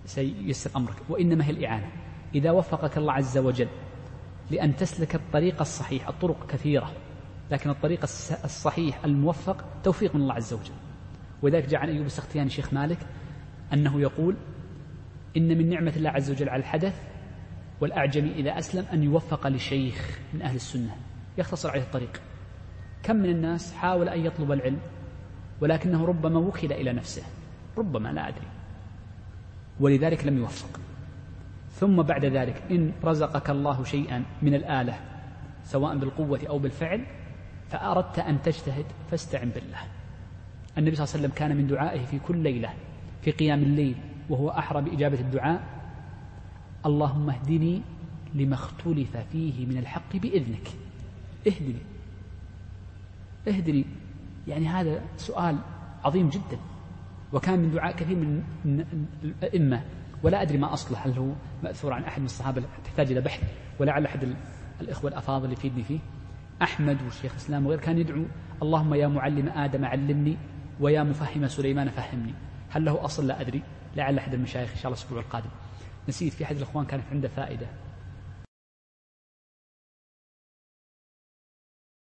سييسر أمرك وإنما هي الإعانة. إذا وفقك الله عز وجل لأن تسلك الطريق الصحيح الطرق كثيرة لكن الطريق الصحيح الموفق توفيق من الله عز وجل. ولذلك جاء عن أيوب السختياني شيخ مالك أنه يقول إن من نعمة الله عز وجل على الحدث والأعجمي إذا أسلم أن يوفق لشيخ من أهل السنة يختصر عليه الطريق. كم من الناس حاول أن يطلب العلم ولكنه ربما وكل إلى نفسه ربما لا أدري ولذلك لم يوفق. ثم بعد ذلك إن رزقك الله شيئا من الآلة سواء بالقوة أو بالفعل فأردت أن تجتهد فاستعن بالله. النبي صلى الله عليه وسلم كان من دعائه في كل ليلة في قيام الليل وهو أحرى بإجابة الدعاء اللهم اهدني لما اختلف فيه من الحق بإذنك. اهدني. اهدني. يعني هذا سؤال عظيم جدا وكان من دعاء كثير من الأئمة. ولا أدري ما أصله. هل هو مأثور عن أحد من الصحابة؟ تحتاج إلى بحث. ولعل أحد الإخوة الأفاضل يفيدني فيه. أحمد والشيخ الإسلام وغيره كان يدعو اللهم يا معلم آدم علمني ويا مفهم سليمان فهمني. هل له أصل؟ لا أدري. لعل أحد المشايخ إن شاء الله الأسبوع القادم. نسيت في أحد الإخوان كانت عنده فائدة.